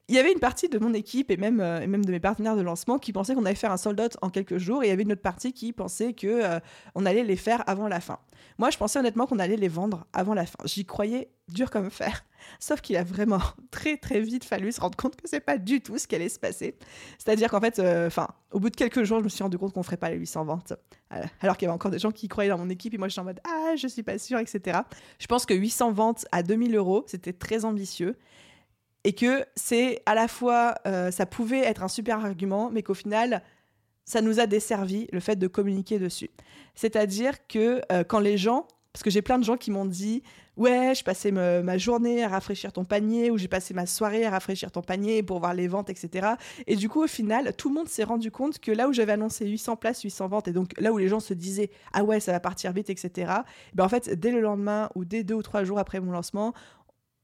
Speaker 1: il y avait une partie de mon équipe et même, euh, et même de mes partenaires de lancement qui pensaient qu'on allait faire un sold out en quelques jours et il y avait une autre partie qui pensait que euh, on allait les faire avant la fin. Moi, je pensais honnêtement qu'on allait les vendre avant la fin. J'y croyais dur comme fer. Sauf qu'il a vraiment très très vite fallu se rendre compte que c'est pas du tout ce qui allait se passer. C'est-à-dire qu'en fait, euh, enfin, au bout de quelques jours, je me suis rendu compte qu'on ferait pas les 800 ventes. alors qu'il y avait encore des gens qui croyaient dans mon équipe et moi j'étais en mode ah je suis pas sûre, etc. Je pense que 800 ventes à 2000 euros, c'était très ambitieux et que c'est à la fois, euh, ça pouvait être un super argument, mais qu'au final, ça nous a desservi le fait de communiquer dessus. C'est-à-dire que euh, quand les gens, parce que j'ai plein de gens qui m'ont dit, ouais, je passais ma journée à rafraîchir ton panier, ou j'ai passé ma soirée à rafraîchir ton panier pour voir les ventes, etc. Et du coup, au final, tout le monde s'est rendu compte que là où j'avais annoncé 800 places, 800 ventes, et donc là où les gens se disaient, ah ouais, ça va partir vite, etc. Ben en fait, dès le lendemain ou dès deux ou trois jours après mon lancement,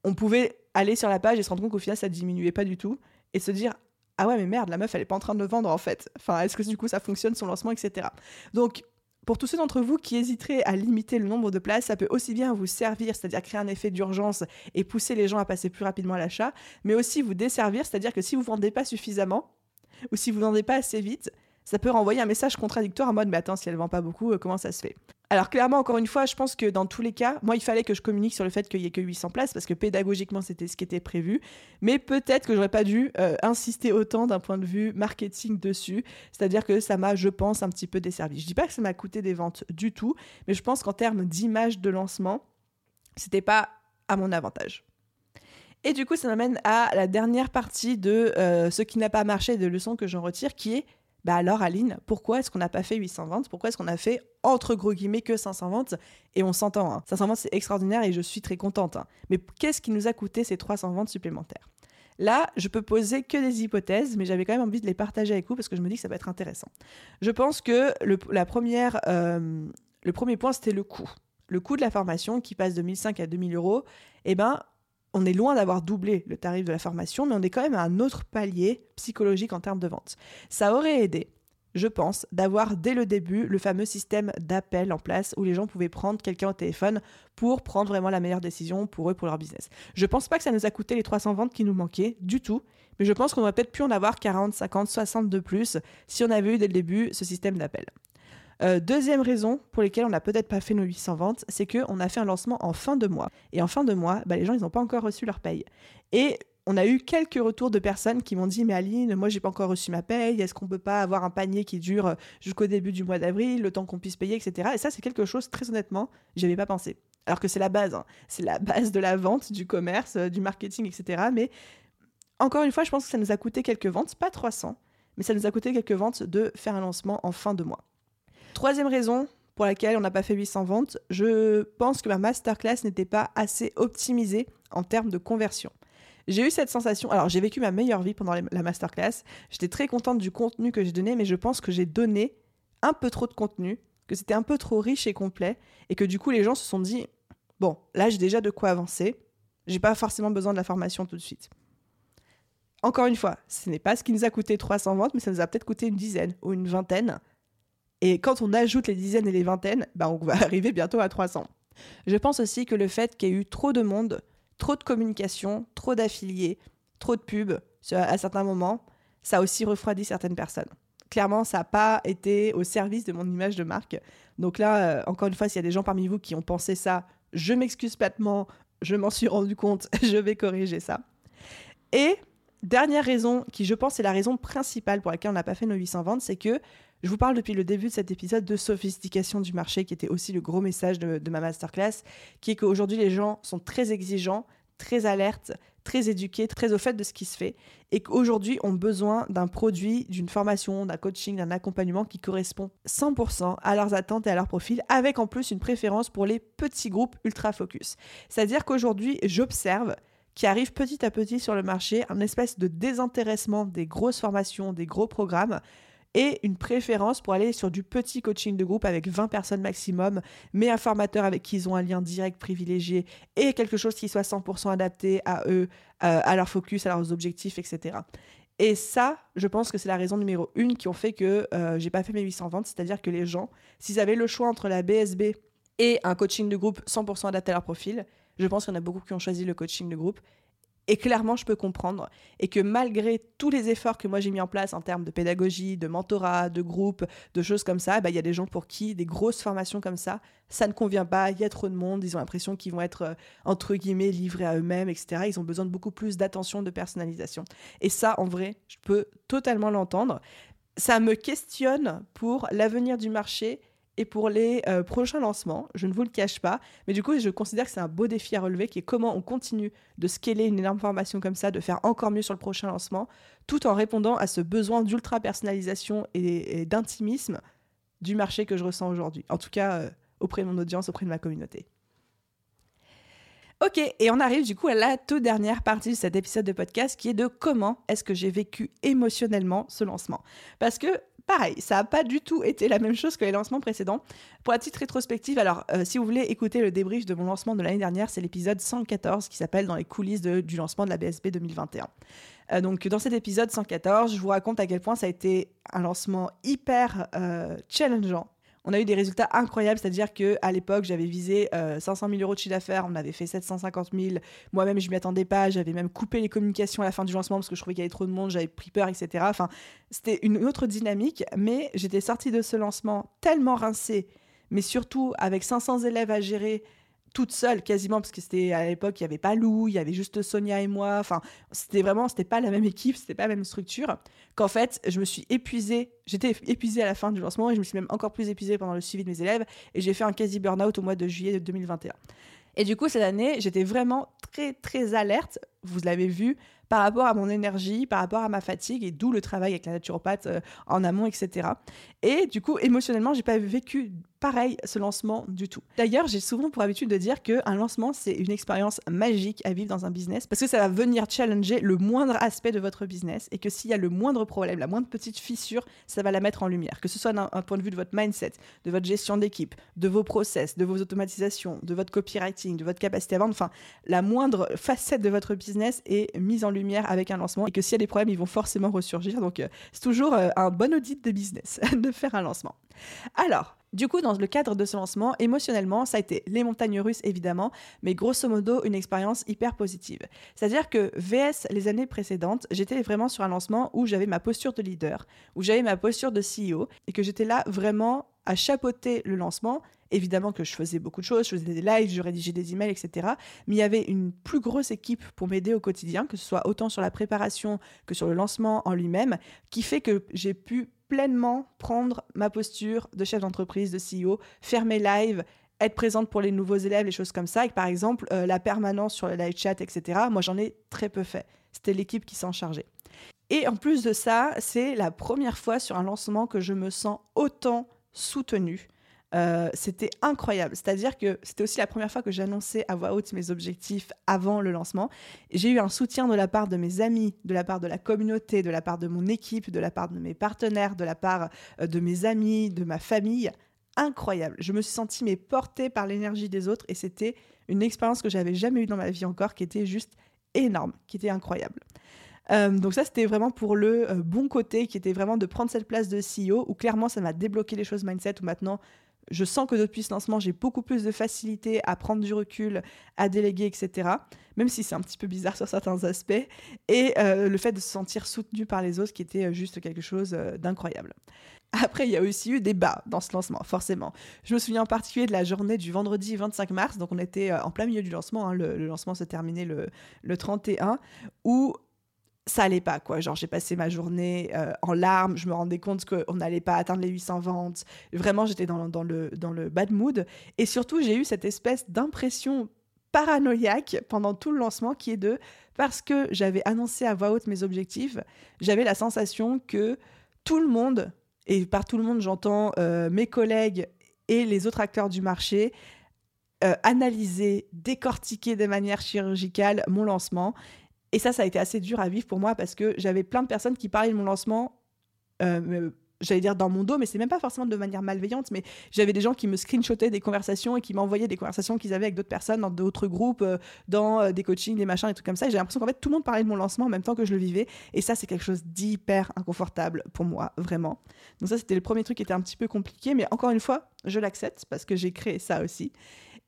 Speaker 1: on pouvait aller sur la page et se rendre compte qu'au final ça diminuait pas du tout et se dire ah ouais mais merde la meuf elle est pas en train de vendre en fait. Enfin est-ce que du coup ça fonctionne son lancement etc donc pour tous ceux d'entre vous qui hésiteraient à limiter le nombre de places, ça peut aussi bien vous servir, c'est-à-dire créer un effet d'urgence et pousser les gens à passer plus rapidement à l'achat, mais aussi vous desservir, c'est-à-dire que si vous vendez pas suffisamment ou si vous vendez pas assez vite, ça peut renvoyer un message contradictoire en mode mais attends si elle vend pas beaucoup euh, comment ça se fait? Alors clairement encore une fois je pense que dans tous les cas moi il fallait que je communique sur le fait qu'il y ait que 800 places parce que pédagogiquement c'était ce qui était prévu. Mais peut-être que j'aurais pas dû euh, insister autant d'un point de vue marketing dessus. C'est-à-dire que ça m'a je pense un petit peu desservi je dis pas que ça m'a coûté des ventes du tout mais je pense qu'en termes d'image de lancement c'était pas à mon avantage. Et du coup, ça m'amène à la dernière partie de euh, ce qui n'a pas marché, de leçons que j'en retire, qui est Bah alors Aline, pourquoi est-ce qu'on n'a pas fait 800 ventes Pourquoi est-ce qu'on a fait entre gros guillemets que 500 ventes Et on s'entend, hein. 500 ventes c'est extraordinaire et je suis très contente. hein. Mais qu'est-ce qui nous a coûté ces 300 ventes supplémentaires? Là, je peux poser que des hypothèses, mais j'avais quand même envie de les partager avec vous parce que je me dis que ça va être intéressant. Je pense que le, la première, euh, le premier point, c'était le coût. Le coût de la formation qui passe de 1005 à 2000 euros, eh ben, on est loin d'avoir doublé le tarif de la formation, mais on est quand même à un autre palier psychologique en termes de vente. Ça aurait aidé, je pense, d'avoir dès le début le fameux système d'appel en place où les gens pouvaient prendre quelqu'un au téléphone pour prendre vraiment la meilleure décision pour eux, pour leur business. Je pense pas que ça nous a coûté les 300 ventes qui nous manquaient du tout, mais je pense qu'on aurait peut-être pu en avoir 40, 50, 60 de plus si on avait eu dès le début ce système d'appel. Euh, deuxième raison pour laquelle on n'a peut-être pas fait nos 800 ventes, c'est qu'on a fait un lancement en fin de mois. Et en fin de mois, bah, les gens, ils n'ont pas encore reçu leur paye. Et on a eu quelques retours de personnes qui m'ont dit Mais Aline, moi, j'ai pas encore reçu ma paye. Est-ce qu'on peut pas avoir un panier qui dure jusqu'au début du mois d'avril, le temps qu'on puisse payer, etc. Et ça, c'est quelque chose, très honnêtement, j'y avais pas pensé. Alors que c'est la base. hein. C'est la base de la vente, du commerce, euh, du marketing, etc. Mais encore une fois, je pense que ça nous a coûté quelques ventes, pas 300, mais ça nous a coûté quelques ventes de faire un lancement en fin de mois. Troisième raison pour laquelle on n'a pas fait 800 ventes, je pense que ma masterclass n'était pas assez optimisée en termes de conversion. J'ai eu cette sensation, alors j'ai vécu ma meilleure vie pendant la masterclass, j'étais très contente du contenu que j'ai donné, mais je pense que j'ai donné un peu trop de contenu, que c'était un peu trop riche et complet, et que du coup les gens se sont dit, bon, là j'ai déjà de quoi avancer, j'ai pas forcément besoin de la formation tout de suite. Encore une fois, ce n'est pas ce qui nous a coûté 300 ventes, mais ça nous a peut-être coûté une dizaine ou une vingtaine. Et quand on ajoute les dizaines et les vingtaines, bah on va arriver bientôt à 300. Je pense aussi que le fait qu'il y ait eu trop de monde, trop de communication, trop d'affiliés, trop de pubs à certains moments, ça a aussi refroidi certaines personnes. Clairement, ça n'a pas été au service de mon image de marque. Donc là, euh, encore une fois, s'il y a des gens parmi vous qui ont pensé ça, je m'excuse platement, je m'en suis rendu compte, je vais corriger ça. Et dernière raison, qui je pense est la raison principale pour laquelle on n'a pas fait nos 800 ventes, c'est que je vous parle depuis le début de cet épisode de sophistication du marché, qui était aussi le gros message de, ma masterclass, qui est qu'aujourd'hui les gens sont très exigeants, très alertes, très éduqués, très au fait de ce qui se fait, et qu'aujourd'hui ont besoin d'un produit, d'une formation, d'un coaching, d'un accompagnement qui correspond 100% à leurs attentes et à leur profil, avec en plus une préférence pour les petits groupes ultra focus. C'est-à-dire qu'aujourd'hui, j'observe qui arrive petit à petit sur le marché, un espèce de désintéressement des grosses formations, des gros programmes, et une préférence pour aller sur du petit coaching de groupe avec 20 personnes maximum, mais un formateur avec qui ils ont un lien direct privilégié et quelque chose qui soit 100% adapté à eux, euh, à leur focus, à leurs objectifs, etc. Et ça, je pense que c'est la raison numéro une qui ont fait que euh, j'ai pas fait mes 800 ventes, c'est-à-dire que les gens, s'ils avaient le choix entre la BSB et un coaching de groupe 100% adapté à leur profil, je pense qu'il y en a beaucoup qui ont choisi le coaching de groupe. Et clairement, je peux comprendre. Et que malgré tous les efforts que moi j'ai mis en place en termes de pédagogie, de mentorat, de groupe, de choses comme ça, bah, il y a des gens pour qui des grosses formations comme ça, ça ne convient pas, il y a trop de monde, ils ont l'impression qu'ils vont être, euh, entre guillemets, livrés à eux-mêmes, etc. Ils ont besoin de beaucoup plus d'attention, de personnalisation. Et ça, en vrai, je peux totalement l'entendre. Ça me questionne pour l'avenir du marché et pour les euh, prochains lancements, je ne vous le cache pas, mais du coup, je considère que c'est un beau défi à relever qui est comment on continue de scaler une énorme formation comme ça, de faire encore mieux sur le prochain lancement, tout en répondant à ce besoin d'ultra personnalisation et, d'intimisme du marché que je ressens aujourd'hui. En tout cas, euh, auprès de mon audience, auprès de ma communauté. Ok, et on arrive du coup à la toute dernière partie de cet épisode de podcast qui est de comment est-ce que j'ai vécu émotionnellement ce lancement. Parce que pareil, ça n'a pas du tout été la même chose que les lancements précédents. Pour la petite rétrospective, alors euh, si vous voulez écouter le débrief de mon lancement de l'année dernière, c'est l'épisode 114 qui s'appelle Dans les coulisses de- du lancement de la BSB 2021. Euh, donc dans cet épisode 114, je vous raconte à quel point ça a été un lancement hyper euh, challengeant. On a eu des résultats incroyables, c'est-à-dire que à l'époque j'avais visé euh, 500 000 euros de chiffre d'affaires, on avait fait 750 000. Moi-même je m'y attendais pas, j'avais même coupé les communications à la fin du lancement parce que je trouvais qu'il y avait trop de monde, j'avais pris peur, etc. Enfin, c'était une autre dynamique, mais j'étais sortie de ce lancement tellement rincée, mais surtout avec 500 élèves à gérer toute seule quasiment parce que c'était à l'époque il y avait pas Lou, il y avait juste Sonia et moi, enfin c'était vraiment c'était pas la même équipe, c'était pas la même structure qu'en fait je me suis épuisée, j'étais épuisée à la fin du lancement et je me suis même encore plus épuisée pendant le suivi de mes élèves et j'ai fait un quasi burn-out au mois de juillet 2021. Et du coup cette année, j'étais vraiment très très alerte vous l'avez vu, par rapport à mon énergie, par rapport à ma fatigue, et d'où le travail avec la naturopathe euh, en amont, etc. Et du coup, émotionnellement, j'ai pas vécu pareil ce lancement du tout. D'ailleurs, j'ai souvent pour habitude de dire qu'un lancement, c'est une expérience magique à vivre dans un business parce que ça va venir challenger le moindre aspect de votre business et que s'il y a le moindre problème, la moindre petite fissure, ça va la mettre en lumière. Que ce soit d'un point de vue de votre mindset, de votre gestion d'équipe, de vos process, de vos automatisations, de votre copywriting, de votre capacité à vendre, enfin, la moindre facette de votre business est mise en lumière avec un lancement et que s'il y a des problèmes, ils vont forcément ressurgir. Donc, euh, c'est toujours euh, un bon audit de business de faire un lancement. Alors, du coup, dans le cadre de ce lancement, émotionnellement, ça a été les montagnes russes évidemment, mais grosso modo une expérience hyper positive. C'est-à-dire que VS les années précédentes, j'étais vraiment sur un lancement où j'avais ma posture de leader, où j'avais ma posture de CEO et que j'étais là vraiment à chapeauter le lancement. Évidemment que je faisais beaucoup de choses, je faisais des lives, je rédigeais des emails, etc. Mais il y avait une plus grosse équipe pour m'aider au quotidien, que ce soit autant sur la préparation que sur le lancement en lui-même, qui fait que j'ai pu pleinement prendre ma posture de chef d'entreprise, de CEO, faire mes lives, être présente pour les nouveaux élèves, les choses comme ça. Et par exemple, euh, la permanence sur le live chat, etc., moi j'en ai très peu fait. C'était l'équipe qui s'en chargeait. Et en plus de ça, c'est la première fois sur un lancement que je me sens autant soutenue euh, c'était incroyable. C'est-à-dire que c'était aussi la première fois que j'annonçais à voix haute mes objectifs avant le lancement. J'ai eu un soutien de la part de mes amis, de la part de la communauté, de la part de mon équipe, de la part de mes partenaires, de la part euh, de mes amis, de ma famille. Incroyable. Je me suis sentie mais portée par l'énergie des autres et c'était une expérience que j'avais jamais eue dans ma vie encore, qui était juste énorme, qui était incroyable. Euh, donc ça, c'était vraiment pour le bon côté, qui était vraiment de prendre cette place de CEO, où clairement, ça m'a débloqué les choses mindset, où maintenant, je sens que depuis ce lancement, j'ai beaucoup plus de facilité à prendre du recul, à déléguer, etc. Même si c'est un petit peu bizarre sur certains aspects. Et euh, le fait de se sentir soutenu par les autres, qui était euh, juste quelque chose euh, d'incroyable. Après, il y a aussi eu des bas dans ce lancement, forcément. Je me souviens en particulier de la journée du vendredi 25 mars, donc on était en plein milieu du lancement, hein. le, lancement se terminait le, le 31, où ça allait pas quoi. Genre j'ai passé ma journée euh, en larmes. Je me rendais compte qu'on n'allait pas atteindre les 800 ventes. Vraiment j'étais dans, dans, le, dans le bad mood. Et surtout j'ai eu cette espèce d'impression paranoïaque pendant tout le lancement qui est de parce que j'avais annoncé à voix haute mes objectifs j'avais la sensation que tout le monde et par tout le monde j'entends euh, mes collègues et les autres acteurs du marché euh, analyser, de manière chirurgicale mon lancement et ça, ça a été assez dur à vivre pour moi parce que j'avais plein de personnes qui parlaient de mon lancement. Euh, j'allais dire dans mon dos, mais c'est même pas forcément de manière malveillante, mais j'avais des gens qui me screenshotaient des conversations et qui m'envoyaient des conversations qu'ils avaient avec d'autres personnes dans d'autres groupes, euh, dans euh, des coachings, des machins, des trucs comme ça. J'ai l'impression qu'en fait tout le monde parlait de mon lancement en même temps que je le vivais, et ça c'est quelque chose d'hyper inconfortable pour moi, vraiment. Donc ça c'était le premier truc qui était un petit peu compliqué, mais encore une fois, je l'accepte parce que j'ai créé ça aussi.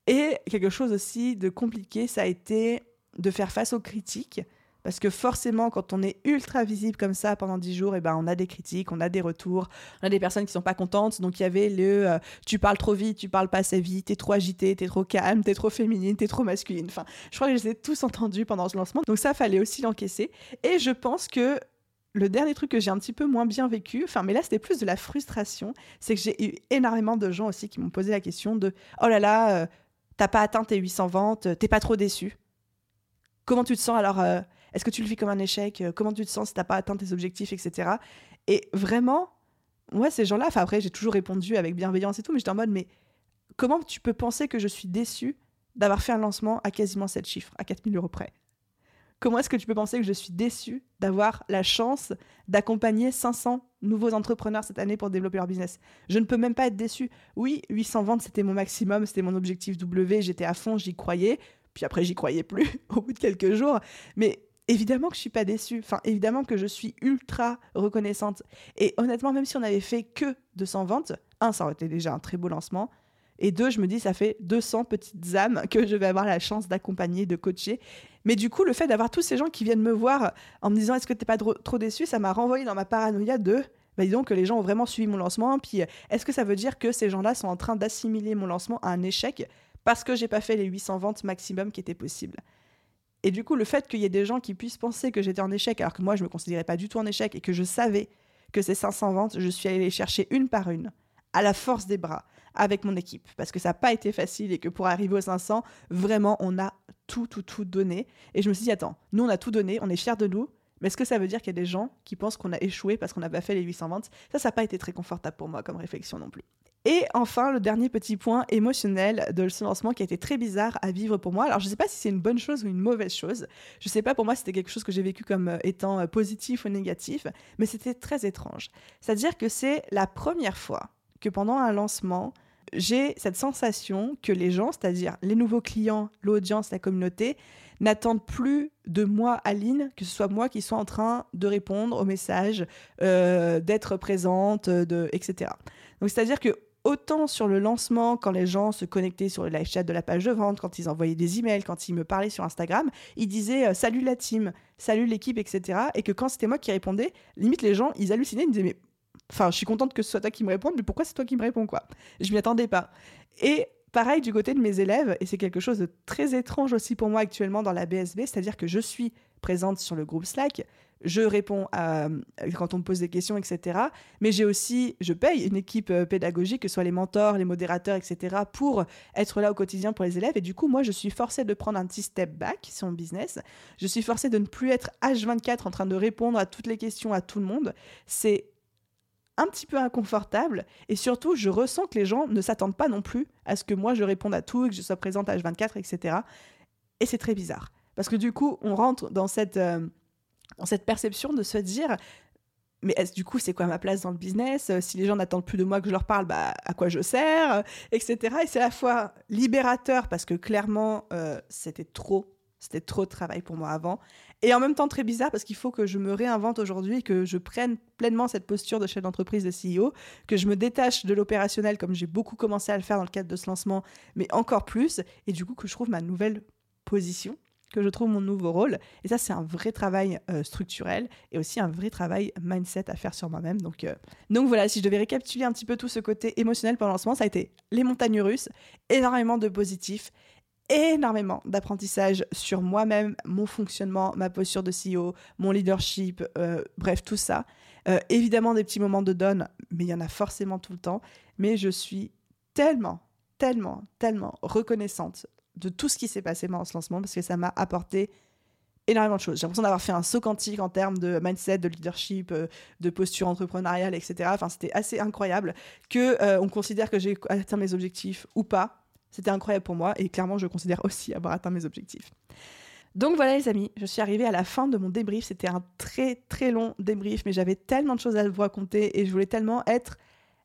Speaker 1: Et quelque chose aussi de compliqué, ça a été de faire face aux critiques. Parce que forcément, quand on est ultra visible comme ça pendant 10 jours, et eh ben, on a des critiques, on a des retours, on a des personnes qui sont pas contentes. Donc il y avait le euh, tu parles trop vite, tu parles pas assez vite, t'es trop agité, t'es trop calme, t'es trop féminine, t'es trop masculine. Enfin, je crois que je les ai tous entendus pendant ce lancement. Donc ça, fallait aussi l'encaisser. Et je pense que le dernier truc que j'ai un petit peu moins bien vécu, enfin, mais là c'était plus de la frustration, c'est que j'ai eu énormément de gens aussi qui m'ont posé la question de oh là là, euh, t'as pas atteint tes 800 ventes, t'es pas trop déçu Comment tu te sens alors euh, Est-ce que tu le vis comme un échec euh, Comment tu te sens si t'as pas atteint tes objectifs, etc. Et vraiment, moi, ces gens-là, enfin après, j'ai toujours répondu avec bienveillance et tout, mais j'étais en mode, mais comment tu peux penser que je suis déçu d'avoir fait un lancement à quasiment 7 chiffres, à 4000 euros près? Comment est-ce que tu peux penser que je suis déçu d'avoir la chance d'accompagner 500 nouveaux entrepreneurs cette année pour développer leur business? Je ne peux même pas être déçu. Oui, 800 ventes, c'était mon maximum, c'était mon objectif W, j'étais à fond, j'y croyais. Puis après, j'y croyais plus au bout de quelques jours. Mais évidemment que je suis pas déçue. Enfin, évidemment que je suis ultra reconnaissante. Et honnêtement, même si on avait fait que 200 ventes, un, ça aurait été déjà un très beau lancement. Et deux, je me dis, ça fait 200 petites âmes que je vais avoir la chance d'accompagner, de coacher. Mais du coup, le fait d'avoir tous ces gens qui viennent me voir en me disant, est-ce que tu n'es pas trop déçu, ça m'a renvoyé dans ma paranoïa de, bah, disons que les gens ont vraiment suivi mon lancement. Puis, est-ce que ça veut dire que ces gens-là sont en train d'assimiler mon lancement à un échec? Parce que j'ai pas fait les 800 ventes maximum qui étaient possibles. Et du coup, le fait qu'il y ait des gens qui puissent penser que j'étais en échec, alors que moi, je me considérais pas du tout en échec et que je savais que ces 500 ventes, je suis allée les chercher une par une, à la force des bras, avec mon équipe, parce que ça n'a pas été facile et que pour arriver aux 500, vraiment, on a tout, tout, tout donné. Et je me suis dit, attends, nous, on a tout donné, on est fiers de nous, mais est-ce que ça veut dire qu'il y a des gens qui pensent qu'on a échoué parce qu'on n'a pas fait les 800 ventes? Ça, ça n'a pas été très confortable pour moi comme réflexion non plus. Et enfin, le dernier petit point émotionnel de ce lancement qui a été très bizarre à vivre pour moi. Alors, je ne sais pas si c'est une bonne chose ou une mauvaise chose. Je ne sais pas, pour moi, c'était quelque chose que j'ai vécu comme euh, étant euh, positif ou négatif, mais c'était très étrange. C'est-à-dire que c'est la première fois que pendant un lancement, j'ai cette sensation que les gens, c'est-à-dire les nouveaux clients, l'audience, la communauté, n'attendent plus de moi, Aline, que ce soit moi qui soit en train de répondre aux messages, euh, d'être présente, de, etc. Donc c'est-à-dire que autant sur le lancement, quand les gens se connectaient sur le live chat de la page de vente, quand ils envoyaient des emails, quand ils me parlaient sur Instagram, ils disaient euh, salut la team, salut l'équipe, etc. Et que quand c'était moi qui répondais, limite les gens, ils hallucinaient, ils me disaient mais Enfin, je suis contente que ce soit toi qui me réponde, mais pourquoi c'est toi qui me réponds, quoi? Je m'y attendais pas. Et pareil du côté de mes élèves, et c'est quelque chose de très étrange aussi pour moi actuellement dans la BSB, c'est-à-dire que je suis présente sur le groupe Slack, je réponds à, quand on me pose des questions, etc. Mais j'ai aussi, je paye une équipe euh, pédagogique, que ce soit les mentors, les modérateurs, etc., pour être là au quotidien pour les élèves. Et du coup, moi, je suis forcée de prendre un petit step back sur mon business. Je suis forcée de ne plus être H24 en train de répondre à toutes les questions à tout le monde. C'est un petit peu inconfortable et surtout je ressens que les gens ne s'attendent pas non plus à ce que moi je réponde à tout et que je sois présente à H24 etc et c'est très bizarre parce que du coup on rentre dans cette euh, dans cette perception de se dire mais du coup c'est quoi ma place dans le business? Si les gens n'attendent plus de moi que je leur parle bah à quoi je sers? Etc et c'est à la fois libérateur parce que clairement euh, c'était trop c'était trop de travail pour moi avant. Et en même temps très bizarre parce qu'il faut que je me réinvente aujourd'hui, que je prenne pleinement cette posture de chef d'entreprise, de CEO, que je me détache de l'opérationnel comme j'ai beaucoup commencé à le faire dans le cadre de ce lancement, mais encore plus. Et du coup que je trouve ma nouvelle position, que je trouve mon nouveau rôle. Et ça, c'est un vrai travail euh, structurel et aussi un vrai travail mindset à faire sur moi-même. Donc, euh, donc voilà, si je devais récapituler un petit peu tout ce côté émotionnel pendant le lancement, ça a été les montagnes russes, énormément de positifs énormément d'apprentissage sur moi-même, mon fonctionnement, ma posture de CEO, mon leadership, euh, bref, tout ça. Évidemment, des petits moments de donne, mais il y en a forcément tout le temps. Mais je suis tellement, tellement, tellement reconnaissante de tout ce qui s'est passé pendant ce lancement parce que ça m'a apporté énormément de choses. J'ai l'impression d'avoir fait un saut quantique en termes de mindset, de leadership, euh, de posture entrepreneuriale, etc. Enfin, c'était assez incroyable que on considère que j'ai atteint mes objectifs ou pas c'était incroyable pour moi et clairement, je considère aussi avoir atteint mes objectifs. Donc voilà les amis, je suis arrivée à la fin de mon débrief. C'était un très très long débrief, mais j'avais tellement de choses à vous raconter et je voulais tellement être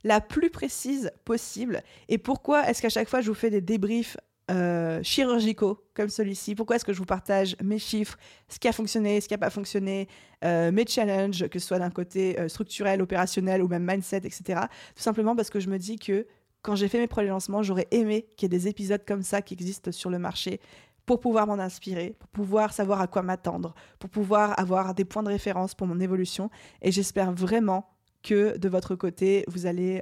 Speaker 1: la plus précise possible. Et pourquoi est-ce qu'à chaque fois je vous fais des débriefs euh, chirurgicaux comme celui-ci Pourquoi est-ce que je vous partage mes chiffres, ce qui a fonctionné, ce qui n'a pas fonctionné, euh, mes challenges, que ce soit d'un côté euh, structurel, opérationnel ou même mindset, etc. Tout simplement parce que je me dis que quand j'ai fait mes premiers lancements, j'aurais aimé qu'il y ait des épisodes comme ça qui existent sur le marché pour pouvoir m'en inspirer, pour pouvoir savoir à quoi m'attendre, pour pouvoir avoir des points de référence pour mon évolution. Et j'espère vraiment que de votre côté, vous allez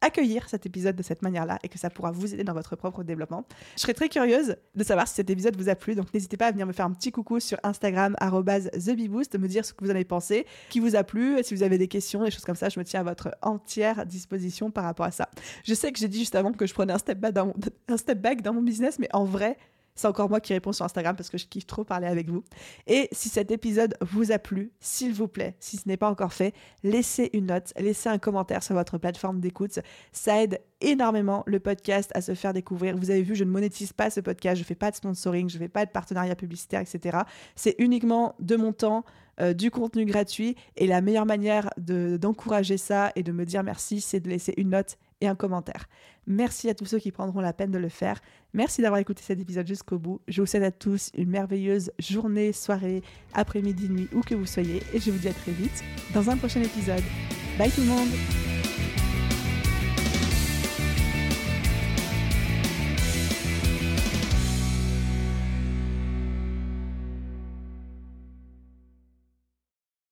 Speaker 1: accueillir cet épisode de cette manière-là et que ça pourra vous aider dans votre propre développement. Je serais très curieuse de savoir si cet épisode vous a plu, donc n'hésitez pas à venir me faire un petit coucou sur Instagram, TheBeBoost, me dire ce que vous en avez pensé, qui vous a plu, si vous avez des questions, des choses comme ça, je me tiens à votre entière disposition par rapport à ça. Je sais que j'ai dit juste avant que je prenais un step back dans mon, un step back dans mon business, mais en vrai, c'est encore moi qui réponds sur Instagram parce que je kiffe trop parler avec vous. Et si cet épisode vous a plu, s'il vous plaît, si ce n'est pas encore fait, laissez une note, laissez un commentaire sur votre plateforme d'écoute. Ça aide énormément le podcast à se faire découvrir. Vous avez vu, je ne monétise pas ce podcast, je ne fais pas de sponsoring, je ne fais pas de partenariat publicitaire, etc. C'est uniquement de mon temps, euh, du contenu gratuit. Et la meilleure manière d'encourager ça et de me dire merci, c'est de laisser une note et un commentaire. Merci à tous ceux qui prendront la peine de le faire. Merci d'avoir écouté cet épisode jusqu'au bout. Je vous souhaite à tous une merveilleuse journée, soirée, après-midi, nuit, où que vous soyez. Et je vous dis à très vite dans un prochain épisode. Bye tout le monde